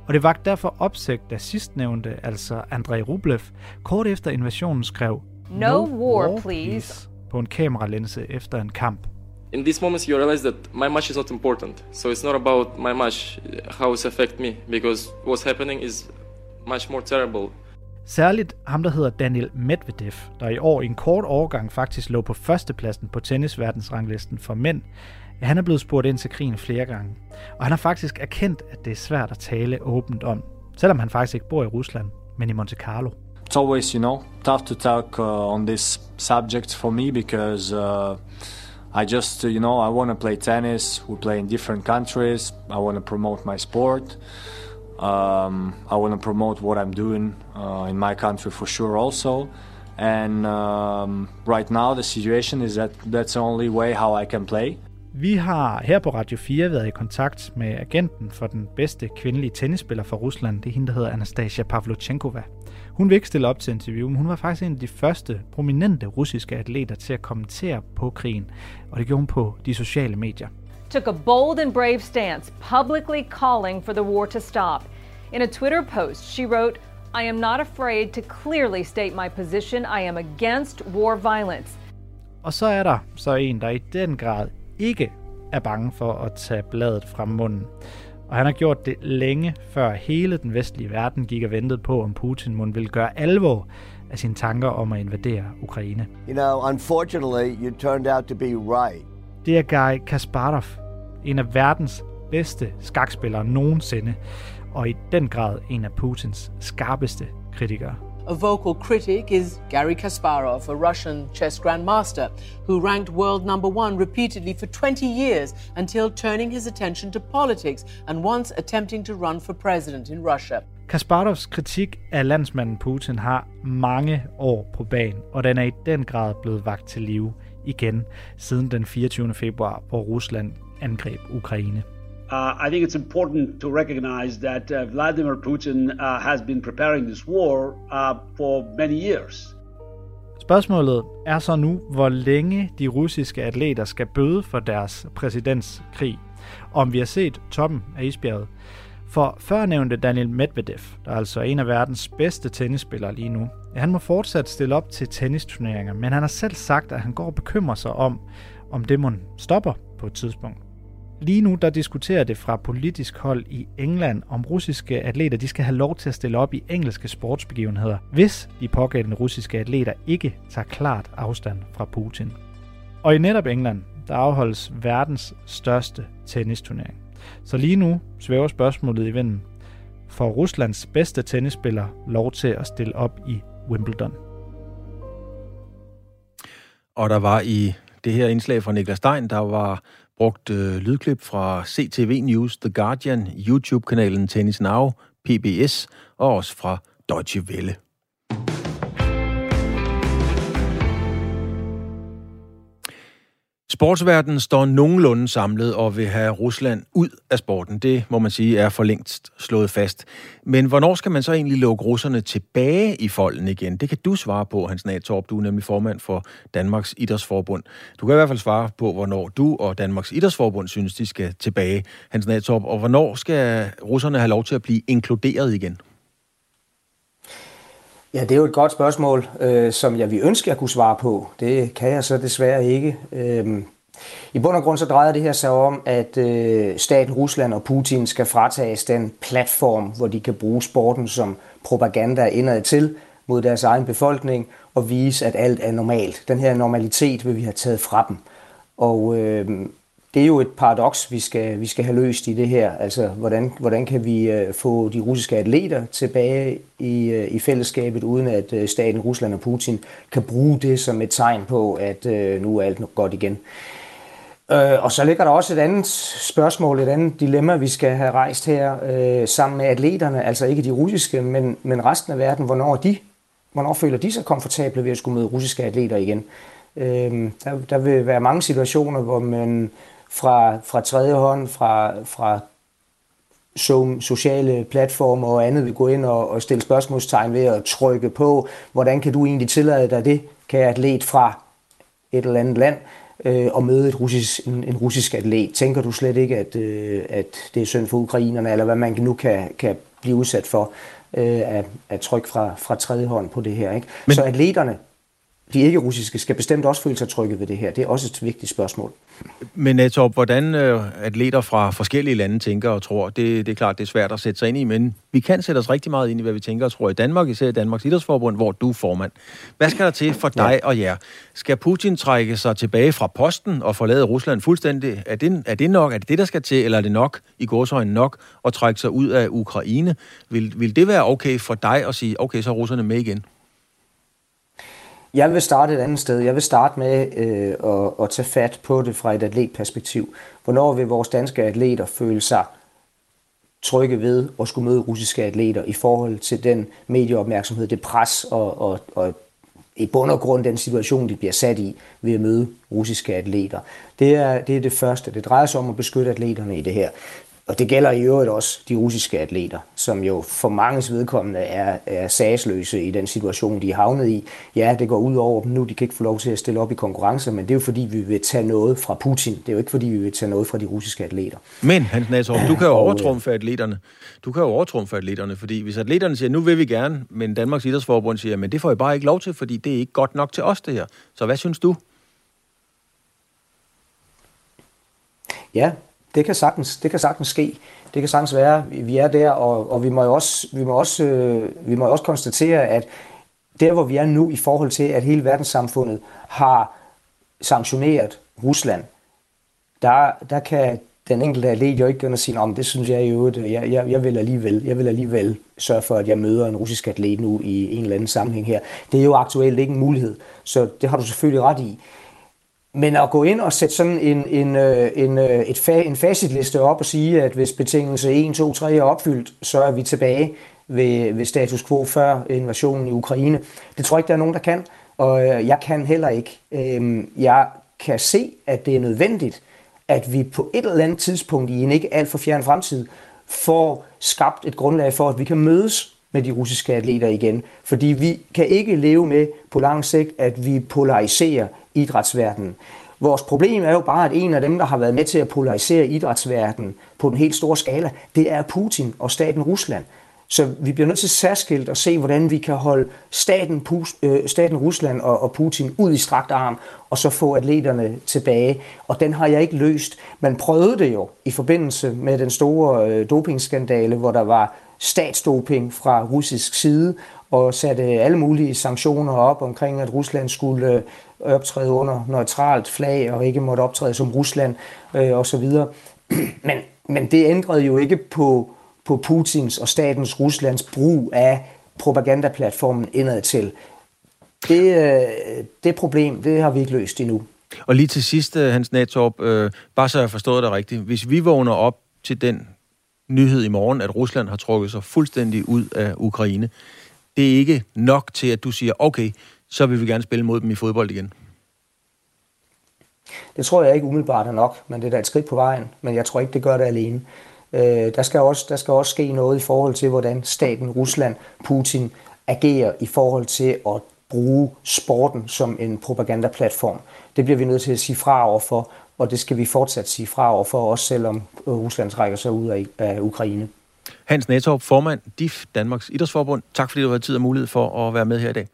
Og det vagt derfor opsigt, da sidstnævnte, altså Andrei Rublev, kort efter invasionen skrev No, no war, war, please på en kameralinse efter en kamp. In these moments you realize that my match is not important. So it's not about my match, how it affect me, because what's happening is much more terrible. Særligt ham, der hedder Daniel Medvedev, der i år i en kort overgang faktisk lå på førstepladsen på tennisverdensranglisten for mænd, han er blevet spurgt ind til krigen flere gange. Og han har faktisk erkendt, at det er svært at tale åbent om, selvom han faktisk ikke bor i Rusland, men i Monte Carlo. It's always, you know, tough to talk uh, on this subject for me because uh, I just, uh, you know, I want to play tennis. We play in different countries. I want to promote my sport. Um, I want to promote what I'm doing uh, in my country for sure, also. And um, right now, the situation is that that's the only way how I can play. Vi har her på Radio 4 været i kontakt med agenten for den bedste kvindelige tennisspiller fra Rusland. Det er hende, der hedder Anastasia Pavlochenkova. Hun vil ikke stille op til interview, men hun var faktisk en af de første prominente russiske atleter til at kommentere på krigen, og det gjorde hun på de sociale medier. Took a bold and brave stance, publicly calling for the war to stop. In a Twitter post, she wrote, I am not afraid to clearly state my position. I am against war violence. Og så er der så en, der i den grad ikke er bange for at tage bladet fra munden. Og han har gjort det længe før hele den vestlige verden gik og ventede på, om Putin må ville gøre alvor af sine tanker om at invadere Ukraine. You know, unfortunately, you turned out to be right. Det er Guy Kasparov, en af verdens bedste skakspillere nogensinde, og i den grad en af Putins skarpeste kritikere. A vocal critic is Gary Kasparov, a Russian chess grandmaster who ranked world number one repeatedly for 20 years until turning his attention to politics and once attempting to run for president in Russia. Kasparovs kritik af landsmanden Putin har mange år på banen, og den er i den grad blevet vagt til live igen siden den 24. februar, hvor Rusland angreb Ukraine. Uh, I think it's important to recognize that uh, Vladimir Putin uh, has been preparing this war uh, for many years. Spørgsmålet er så nu, hvor længe de russiske atleter skal bøde for deres præsidentskrig. Om vi har set toppen af isbjerget. For førnævnte Daniel Medvedev, der er altså en af verdens bedste tennisspillere lige nu, han må fortsat stille op til tennisturneringer, men han har selv sagt, at han går og bekymrer sig om, om det må stopper på et tidspunkt. Lige nu der diskuterer det fra politisk hold i England, om russiske atleter de skal have lov til at stille op i engelske sportsbegivenheder, hvis de pågældende russiske atleter ikke tager klart afstand fra Putin. Og i netop England, der afholdes verdens største tennisturnering. Så lige nu svæver spørgsmålet i vinden. Får Ruslands bedste tennisspiller lov til at stille op i Wimbledon? Og der var i det her indslag fra Niklas Stein, der var brugt øh, lydklip fra CTV News, The Guardian, YouTube-kanalen Tennis Now, PBS og også fra Deutsche Welle. Sportsverdenen står nogenlunde samlet og vil have Rusland ud af sporten. Det må man sige er for længst slået fast. Men hvornår skal man så egentlig lukke russerne tilbage i folden igen? Det kan du svare på, Hans Natorp. Du er nemlig formand for Danmarks Idrætsforbund. Du kan i hvert fald svare på, hvornår du og Danmarks Idrætsforbund synes, de skal tilbage, Hans Natorp. Og hvornår skal russerne have lov til at blive inkluderet igen? Ja, det er jo et godt spørgsmål, øh, som jeg vil ønske, jeg kunne svare på. Det kan jeg så desværre ikke. Øh, I bund og grund så drejer det her sig om, at øh, staten Rusland og Putin skal fratages den platform, hvor de kan bruge sporten som propaganda indad til mod deres egen befolkning og vise, at alt er normalt. Den her normalitet vil vi have taget fra dem. Og øh, det er jo et paradoks, vi skal, vi skal have løst i det her. Altså, hvordan, hvordan kan vi øh, få de russiske atleter tilbage i, øh, i fællesskabet, uden at øh, staten Rusland og Putin kan bruge det som et tegn på, at øh, nu er alt godt igen. Øh, og så ligger der også et andet spørgsmål, et andet dilemma, vi skal have rejst her øh, sammen med atleterne, altså ikke de russiske, men, men resten af verden, hvornår de hvornår føler de sig komfortable ved at skulle møde russiske atleter igen? Øh, der, der vil være mange situationer, hvor man fra, fra tredje hånd, fra, fra som sociale platformer og andet vil gå ind og, og stille spørgsmålstegn ved at trykke på, hvordan kan du egentlig tillade dig det, kan atlet fra et eller andet land, øh, og møde et russisk, en, en russisk atlet. Tænker du slet ikke, at, øh, at det er synd for ukrainerne, eller hvad man nu kan, kan blive udsat for øh, af, af tryk fra, fra tredje hånd på det her. Ikke? Men... Så atleterne de ikke-russiske skal bestemt også føle sig trygge ved det her. Det er også et vigtigt spørgsmål. Men netop, hvordan øh, atleter fra forskellige lande tænker og tror, det, det er klart, det er svært at sætte sig ind i, men vi kan sætte os rigtig meget ind i, hvad vi tænker og tror i Danmark, især i Danmarks Idrætsforbund, hvor du er formand. Hvad skal der til for dig og jer? Skal Putin trække sig tilbage fra posten og forlade Rusland fuldstændig? Er det, er det nok? Er det det, der skal til, eller er det nok, i gåsøjne nok, at trække sig ud af Ukraine? Vil, vil det være okay for dig at sige, okay, så er russerne med igen? Jeg vil starte et andet sted. Jeg vil starte med øh, at, at tage fat på det fra et atletperspektiv. Hvornår vil vores danske atleter føle sig trygge ved at skulle møde russiske atleter i forhold til den medieopmærksomhed, det pres og, og, og i bund og grund den situation, de bliver sat i ved at møde russiske atleter. Det er, det er det første. Det drejer sig om at beskytte atleterne i det her. Og det gælder i øvrigt også de russiske atleter, som jo for mange vedkommende er, er sagsløse i den situation, de er havnet i. Ja, det går ud over dem nu, de kan ikke få lov til at stille op i konkurrencer, men det er jo fordi, vi vil tage noget fra Putin. Det er jo ikke fordi, vi vil tage noget fra de russiske atleter. Men, Hans Nathorp, du kan jo overtrumfe atleterne. Du kan jo overtrumfe atleterne, fordi hvis atleterne siger, nu vil vi gerne, men Danmarks Idrætsforbund siger, men det får I bare ikke lov til, fordi det er ikke godt nok til os, det her. Så hvad synes du? Ja, det kan sagtens, det kan sagtens ske. Det kan sagtens være, vi er der, og, og vi må jo også, vi må også, øh, vi må også konstatere, at der hvor vi er nu i forhold til, at hele verdenssamfundet har sanktioneret Rusland, der, der kan den enkelte atlet jo ikke gå og sige, om det synes jeg jo, øh, jeg, jeg, jeg, vil alligevel, jeg vil alligevel sørge for, at jeg møder en russisk atlet nu i en eller anden sammenhæng her. Det er jo aktuelt ikke en mulighed, så det har du selvfølgelig ret i. Men at gå ind og sætte sådan en, en, øh, en, øh, et fa, en facitliste op og sige, at hvis betingelse 1, 2, 3 er opfyldt, så er vi tilbage ved, ved status quo før invasionen i Ukraine. Det tror jeg ikke, der er nogen, der kan, og øh, jeg kan heller ikke. Øhm, jeg kan se, at det er nødvendigt, at vi på et eller andet tidspunkt i en ikke alt for fjern fremtid får skabt et grundlag for, at vi kan mødes med de russiske atleter igen. Fordi vi kan ikke leve med på lang sigt, at vi polariserer idrætsverdenen. Vores problem er jo bare, at en af dem, der har været med til at polarisere idrætsverdenen på den helt store skala, det er Putin og staten Rusland. Så vi bliver nødt til særskilt at se, hvordan vi kan holde staten, øh, staten Rusland og, og Putin ud i strakt arm, og så få atleterne tilbage. Og den har jeg ikke løst. Man prøvede det jo i forbindelse med den store øh, dopingskandale, hvor der var statsdoping fra russisk side, og satte alle mulige sanktioner op omkring, at Rusland skulle øh, optræde under neutralt flag og ikke måtte optræde som Rusland øh, osv. <clears throat> Men, men det ændrede jo ikke på, på Putins og statens Ruslands brug af propagandaplatformen indad til. Det, øh, det problem, det har vi ikke løst endnu. Og lige til sidst, øh, Hans Natorp, øh, bare så jeg forstået det rigtigt. Hvis vi vågner op til den nyhed i morgen, at Rusland har trukket sig fuldstændig ud af Ukraine, det er ikke nok til, at du siger, okay, så vil vi gerne spille mod dem i fodbold igen? Det tror jeg ikke umiddelbart er nok, men det er da et skridt på vejen. Men jeg tror ikke, det gør det alene. Øh, der, skal også, der skal også ske noget i forhold til, hvordan staten Rusland, Putin, agerer i forhold til at bruge sporten som en propagandaplatform. Det bliver vi nødt til at sige fra over for, og det skal vi fortsat sige fra over for, os, selvom øh, Rusland trækker sig ud af, af Ukraine. Hans Natorp, formand DIF, Danmarks Idrætsforbund. Tak fordi du har tid og mulighed for at være med her i dag.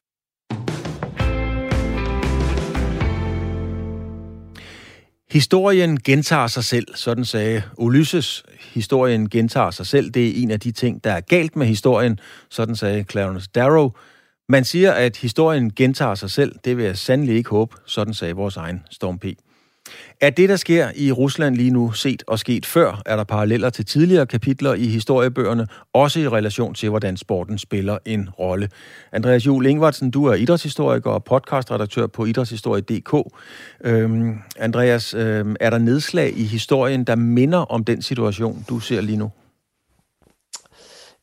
Historien gentager sig selv, sådan sagde Ulysses. Historien gentager sig selv. Det er en af de ting, der er galt med historien, sådan sagde Clarence Darrow. Man siger, at historien gentager sig selv. Det vil jeg sandelig ikke håbe, sådan sagde vores egen Storm P. Er det, der sker i Rusland lige nu, set og sket før? Er der paralleller til tidligere kapitler i historiebøgerne, også i relation til, hvordan sporten spiller en rolle? Andreas Juhl Ingvartsen, du er idrætshistoriker og podcastredaktør på idrætshistorie.dk. Øhm, Andreas, øhm, er der nedslag i historien, der minder om den situation, du ser lige nu?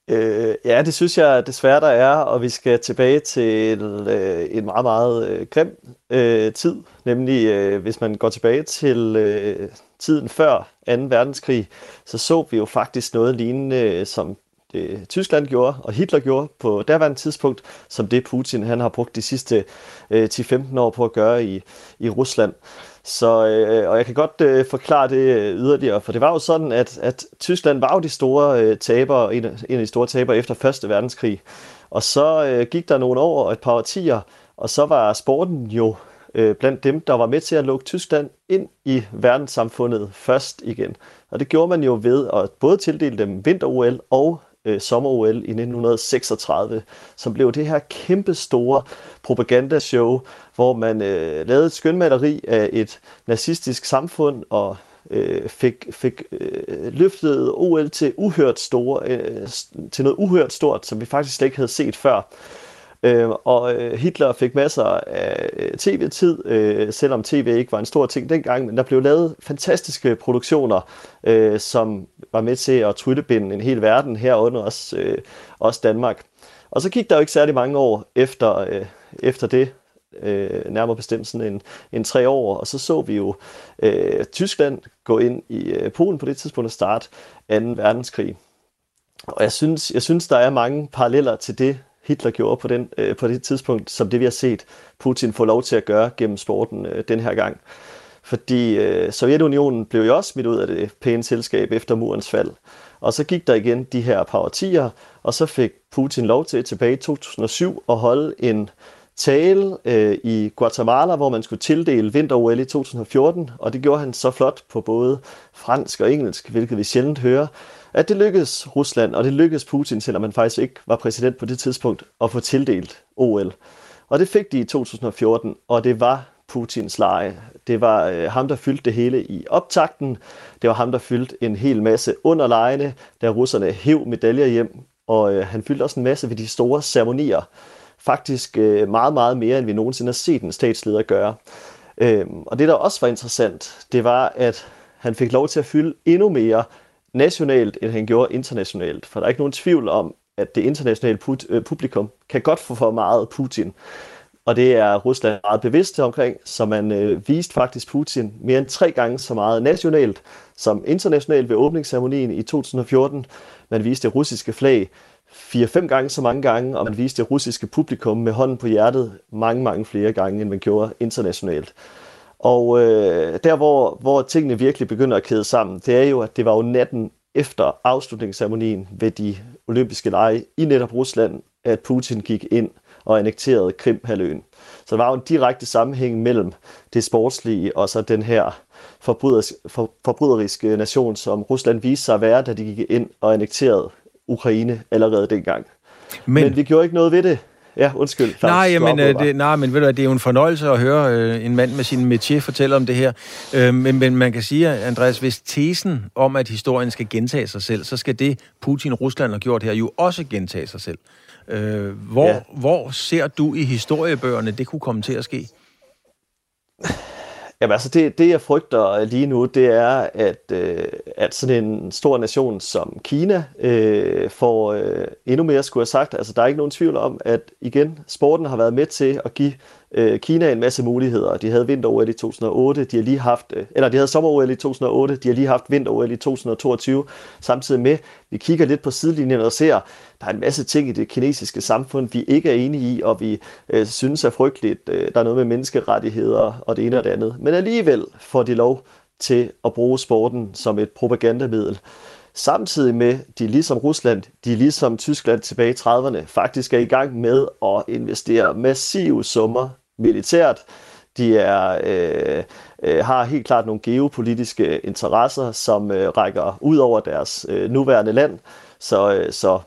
Øh, ja, det synes jeg desværre, der er, og vi skal tilbage til øh, en meget, meget øh, grim øh, tid, nemlig øh, hvis man går tilbage til øh, tiden før 2. verdenskrig, så så vi jo faktisk noget lignende, som det Tyskland gjorde, og Hitler gjorde på daværende tidspunkt, som det Putin han har brugt de sidste øh, 10-15 år på at gøre i, i Rusland. Så, øh, og jeg kan godt øh, forklare det øh, yderligere, for det var jo sådan, at, at Tyskland var jo de store øh, tabere, en, en af de store tabere efter 1. verdenskrig. Og så øh, gik der nogle år og et par årtier, og så var sporten jo øh, blandt dem, der var med til at lukke Tyskland ind i verdenssamfundet først igen. Og det gjorde man jo ved at både tildele dem vinter-OL og øh, sommer-OL i 1936, som blev det her kæmpe store propagandashow, hvor man øh, lavede et skønmaleri af et nazistisk samfund og øh, fik, fik øh, løftet OL til uhørt store, øh, til noget uhørt stort, som vi faktisk slet ikke havde set før. Øh, og øh, Hitler fik masser af øh, tv-tid, øh, selvom tv ikke var en stor ting dengang, men der blev lavet fantastiske produktioner, øh, som var med til at tryllebinde en hel verden, herunder også, øh, også Danmark. Og så gik der jo ikke særlig mange år efter, øh, efter det, øh, nærmere bestemt sådan en, en tre år, og så så vi jo øh, Tyskland gå ind i øh, Polen på det tidspunkt og starte 2. verdenskrig. Og jeg synes, jeg synes, der er mange paralleller til det, Hitler gjorde på, den, øh, på det tidspunkt, som det vi har set Putin få lov til at gøre gennem sporten øh, den her gang. Fordi øh, Sovjetunionen blev jo også smidt ud af det pæne selskab efter murens fald. Og så gik der igen de her par årtier, og så fik Putin lov til tilbage i 2007 at holde en tale øh, i Guatemala, hvor man skulle tildele vinter-OL i 2014, og det gjorde han så flot på både fransk og engelsk, hvilket vi sjældent hører at det lykkedes Rusland, og det lykkedes Putin, selvom man faktisk ikke var præsident på det tidspunkt, at få tildelt OL. Og det fik de i 2014, og det var Putins leje. Det var øh, ham, der fyldte det hele i optakten. Det var ham, der fyldte en hel masse under lejene, da russerne hæv medaljer hjem. Og øh, han fyldte også en masse ved de store ceremonier. Faktisk øh, meget, meget mere, end vi nogensinde har set en statsleder gøre. Øh, og det, der også var interessant, det var, at han fik lov til at fylde endnu mere nationalt, end han gjorde internationalt. For der er ikke nogen tvivl om, at det internationale øh, publikum kan godt få for meget Putin. Og det er Rusland meget bevidst omkring, så man øh, viste faktisk Putin mere end tre gange så meget nationalt som internationalt ved åbningsceremonien i 2014. Man viste det russiske flag fire-fem gange så mange gange, og man viste det russiske publikum med hånden på hjertet mange, mange flere gange, end man gjorde internationalt. Og øh, der, hvor, hvor tingene virkelig begynder at kæde sammen, det er jo, at det var jo natten efter afslutningsceremonien ved de olympiske lege i netop Rusland, at Putin gik ind og annekterede Krimhaløen. Så der var jo en direkte sammenhæng mellem det sportslige og så den her forbryderiske nation, som Rusland viste sig at være, da de gik ind og annekterede Ukraine allerede dengang. Men, Men vi gjorde ikke noget ved det. Ja, undskyld. Claus, nej, men, øh, det, nej, men ved du, det er jo en fornøjelse at høre øh, en mand med sin métier fortælle om det her. Øh, men, men man kan sige, Andreas, hvis tesen om, at historien skal gentage sig selv, så skal det, Putin og Rusland har gjort her, jo også gentage sig selv. Øh, hvor, ja. hvor ser du i historiebøgerne, det kunne komme til at ske? Jamen altså, det, det jeg frygter øh, lige nu, det er, at, øh, at sådan en stor nation som Kina øh, får øh, endnu mere, skulle jeg sagt. Altså, der er ikke nogen tvivl om, at igen, sporten har været med til at give øh, Kina en masse muligheder. De havde vinter-OL i 2008, de har lige haft, øh, eller de havde sommer-OL i 2008, de har lige haft vinter-OL i 2022, samtidig med, vi kigger lidt på sidelinjen og ser, der er en masse ting i det kinesiske samfund, vi ikke er enige i, og vi øh, synes er frygteligt. Øh, der er noget med menneskerettigheder og det ene og det andet. Men alligevel får de lov til at bruge sporten som et propagandamiddel. Samtidig med, de ligesom Rusland, de ligesom Tyskland tilbage i 30'erne, faktisk er i gang med at investere massive summer militært. De er, øh, øh, har helt klart nogle geopolitiske interesser, som øh, rækker ud over deres øh, nuværende land. Så, øh, så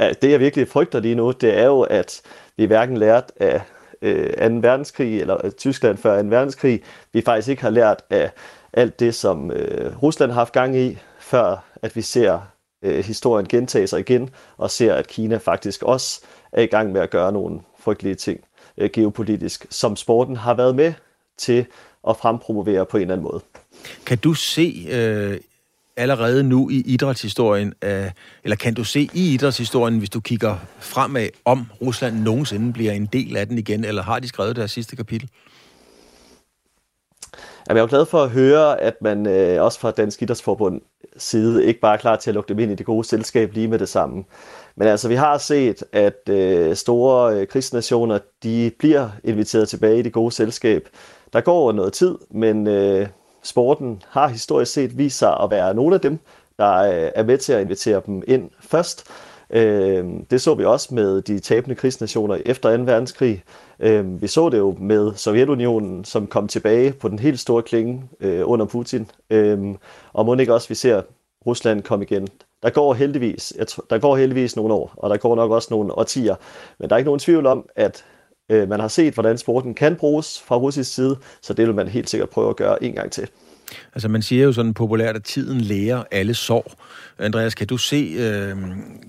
øh, det, jeg virkelig frygter lige nu, det er jo, at vi hverken lært af øh, 2. verdenskrig eller øh, Tyskland før 2. verdenskrig, vi faktisk ikke har lært af alt det, som øh, Rusland har haft gang i, før at vi ser øh, historien gentage sig igen, og ser, at Kina faktisk også er i gang med at gøre nogle frygtelige ting øh, geopolitisk, som sporten har været med til at frempromovere på en eller anden måde. Kan du se øh, allerede nu i idrætshistorien, øh, eller kan du se i idrætshistorien, hvis du kigger fremad, om Rusland nogensinde bliver en del af den igen, eller har de skrevet deres sidste kapitel? Jamen, jeg er jo glad for at høre, at man øh, også fra Dansk Idrætsforbund side ikke bare er klar til at lukke dem ind i det gode selskab lige med det samme. Men altså, vi har set, at øh, store øh, krigsnationer, de bliver inviteret tilbage i det gode selskab. Der går noget tid, men øh, sporten har historisk set vist sig at være nogle af dem, der øh, er med til at invitere dem ind først. Øh, det så vi også med de tabende krigsnationer efter 2. verdenskrig. Øh, vi så det jo med Sovjetunionen, som kom tilbage på den helt store klinge øh, under Putin. Øh, og må ikke også, vi ser Rusland komme igen. Der går heldigvis, jeg tror, der går heldigvis nogle år, og der går nok også nogle årtier. Men der er ikke nogen tvivl om, at øh, man har set, hvordan sporten kan bruges fra russisk side, så det vil man helt sikkert prøve at gøre en gang til. Altså man siger jo sådan populært, at tiden lærer alle sår. Andreas, kan du se, øh,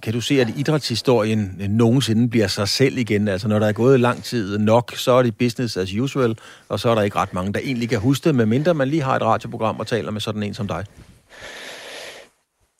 kan du se at idrætshistorien nogensinde bliver sig selv igen? Altså når der er gået lang tid nok, så er det business as usual, og så er der ikke ret mange, der egentlig kan huske det, medmindre man lige har et radioprogram og taler med sådan en som dig.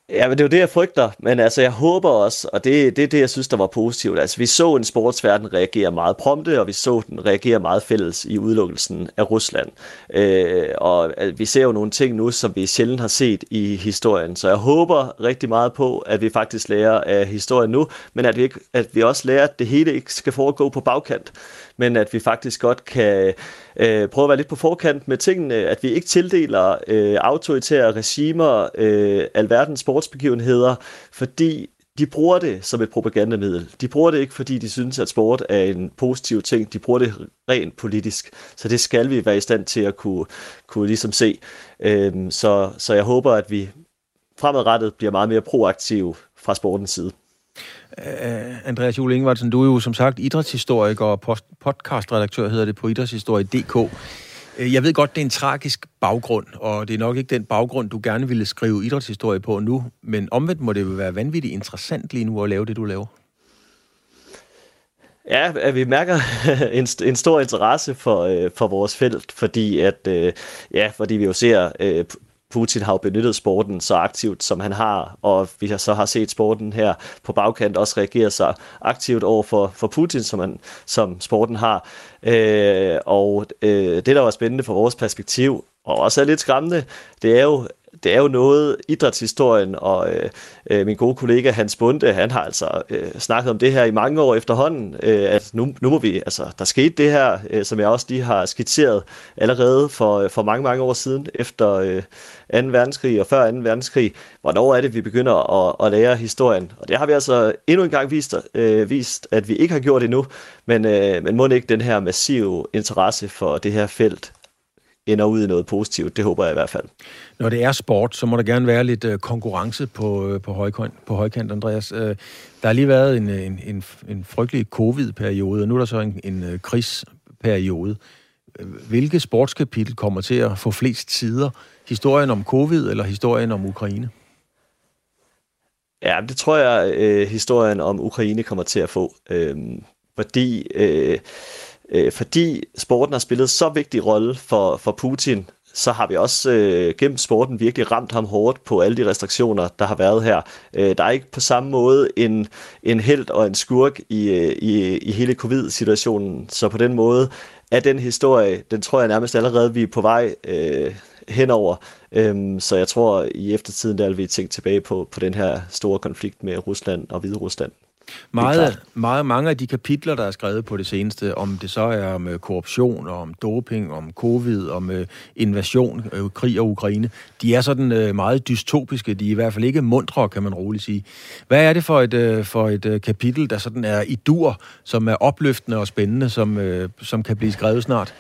Ja, men det er jo det, jeg frygter. Men altså, jeg håber også, og det, det det, jeg synes, der var positivt. Altså, vi så en sportsverden reagere meget prompte, og vi så den reagere meget fælles i udelukkelsen af Rusland. Øh, og øh, vi ser jo nogle ting nu, som vi sjældent har set i historien. Så jeg håber rigtig meget på, at vi faktisk lærer af historien nu, men at vi, ikke, at vi også lærer, at det hele ikke skal foregå på bagkant men at vi faktisk godt kan øh, prøve at være lidt på forkant med tingene, at vi ikke tildeler øh, autoritære regimer øh, alverdens sportsbegivenheder, fordi de bruger det som et propagandamiddel. De bruger det ikke, fordi de synes, at sport er en positiv ting. De bruger det rent politisk. Så det skal vi være i stand til at kunne, kunne ligesom se. Øhm, så, så jeg håber, at vi fremadrettet bliver meget mere proaktive fra sportens side. Uh, Andreas Jule Ingvartsen, du er jo som sagt idrætshistoriker og podcastredaktør, hedder det på idrætshistorie.dk. Øh, jeg ved godt, det er en tragisk baggrund, og det er nok ikke den baggrund, du gerne ville skrive idrætshistorie på nu, men omvendt må det jo være vanvittigt interessant lige nu at lave det, du laver. Ja, at vi mærker <laughs> en, en stor interesse for, øh, for vores felt, fordi at øh, ja, fordi vi jo ser øh, Putin har jo benyttet sporten så aktivt, som han har, og vi har så har set sporten her på bagkant også reagere så aktivt over for, for Putin, som, han, som sporten har. Øh, og øh, det, der var spændende fra vores perspektiv, og også er lidt skræmmende, det er jo, det er jo noget, idrætshistorien og øh, øh, min gode kollega Hans Bunde, han har altså øh, snakket om det her i mange år efterhånden, øh, at nu, nu må vi, altså der skete det her, øh, som jeg også lige har skitseret allerede for, øh, for mange, mange år siden, efter øh, 2. verdenskrig og før 2. verdenskrig. Hvornår er det, vi begynder at, at lære historien? Og det har vi altså endnu en gang vist, øh, vist at vi ikke har gjort endnu, men, øh, men må ikke den her massive interesse for det her felt ender ud i noget positivt. Det håber jeg i hvert fald. Når det er sport, så må der gerne være lidt øh, konkurrence på, øh, på, højkant, på højkant, Andreas. Øh, der har lige været en, en, en, en frygtelig covid-periode, og nu er der så en, en krigsperiode. Hvilke sportskapitel kommer til at få flest sider? Historien om covid eller historien om Ukraine? Ja, det tror jeg, øh, historien om Ukraine kommer til at få. Øh, fordi øh, øh, fordi sporten har spillet så vigtig rolle for, for Putin, så har vi også øh, gennem sporten virkelig ramt ham hårdt på alle de restriktioner, der har været her. Øh, der er ikke på samme måde en, en held og en skurk i, øh, i, i hele covid-situationen, så på den måde er den historie, den tror jeg nærmest allerede, vi er på vej øh, henover. Øhm, så jeg tror, i eftertiden, der vil vi tænke tilbage på, på den her store konflikt med Rusland og Hvide Rusland. Meget, meget, mange af de kapitler, der er skrevet på det seneste, om det så er om øh, korruption, og om doping, om covid, om øh, invasion, øh, krig og Ukraine, de er sådan meget dystopiske. De er i hvert fald ikke mundre, kan man roligt sige. Hvad er det for et, for et kapitel, der sådan er i dur, som er opløftende og spændende, som, som kan blive skrevet snart?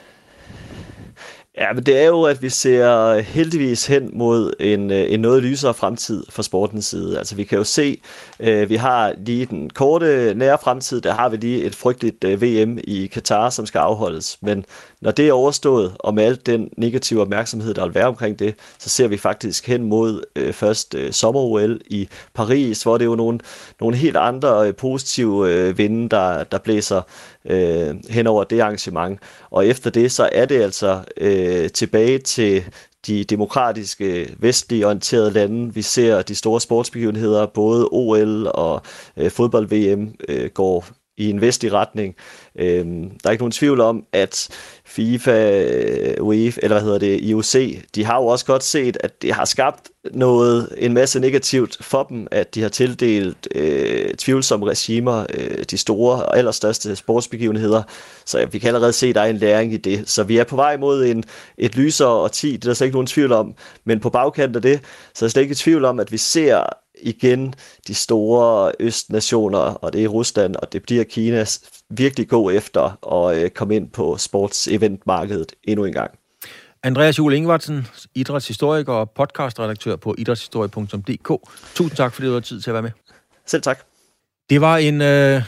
Ja, men det er jo, at vi ser heldigvis hen mod en, øh, en noget lysere fremtid for sportens side. Altså vi kan jo se, øh, vi har lige den korte nære fremtid, der har vi lige et frygteligt øh, VM i Katar, som skal afholdes. Men når det er overstået, og med al den negative opmærksomhed, der vil være omkring det, så ser vi faktisk hen mod øh, først øh, sommer-OL i Paris, hvor det er jo nogle, nogle helt andre øh, positive øh, vinde, der, der blæser øh, hen over det arrangement. Og efter det, så er det altså øh, tilbage til de demokratiske, vestlige orienterede lande. Vi ser de store sportsbegivenheder, både OL og øh, fodbold-VM, øh, går i en vestlig retning. Øhm, der er ikke nogen tvivl om, at FIFA, UEFA, eller hvad hedder det, IOC, de har jo også godt set, at det har skabt noget, en masse negativt for dem, at de har tildelt øh, tvivlsomme regimer, øh, de store og allerstørste sportsbegivenheder. Så vi kan allerede se, at der er en læring i det. Så vi er på vej mod en, et lysere og 10, det er der slet ikke nogen tvivl om. Men på bagkanten af det, så er der slet ikke tvivl om, at vi ser igen de store østnationer, og det er Rusland, og det bliver Kina, virkelig gå efter at øh, komme ind på sports-eventmarkedet endnu en gang. Andreas Jule Ingvartsen, idrætshistoriker og podcastredaktør på idrætshistorie.dk. Tusind tak, fordi du har tid til at være med. Selv tak. Det var en øh,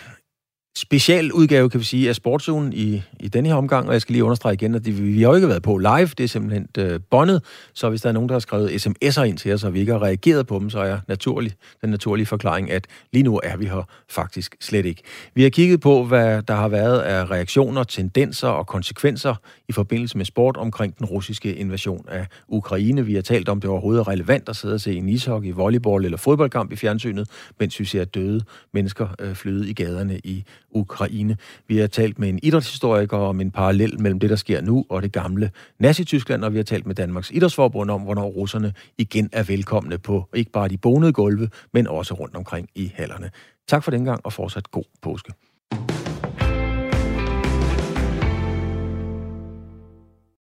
specialudgave, kan vi sige, af sportszonen i, i denne her omgang, og jeg skal lige understrege igen, at det, vi har jo ikke været på live, det er simpelthen øh, bondet, så hvis der er nogen, der har skrevet sms'er ind til os, og vi ikke har reageret på dem, så er naturlig, den naturlige forklaring, at lige nu er vi her faktisk slet ikke. Vi har kigget på, hvad der har været af reaktioner, tendenser og konsekvenser i forbindelse med sport omkring den russiske invasion af Ukraine. Vi har talt om, det overhovedet er relevant at sidde og se en ishockey, volleyball eller fodboldkamp i fjernsynet, mens vi ser døde mennesker øh, flyde i gaderne i Ukraine. Vi har talt med en idrætshistoriker om en parallel mellem det, der sker nu, og det gamle Nazi-Tyskland, og vi har talt med Danmarks Idrætsforbund om, hvornår russerne igen er velkomne på ikke bare de bonede gulve, men også rundt omkring i hallerne. Tak for den gang, og fortsat god påske.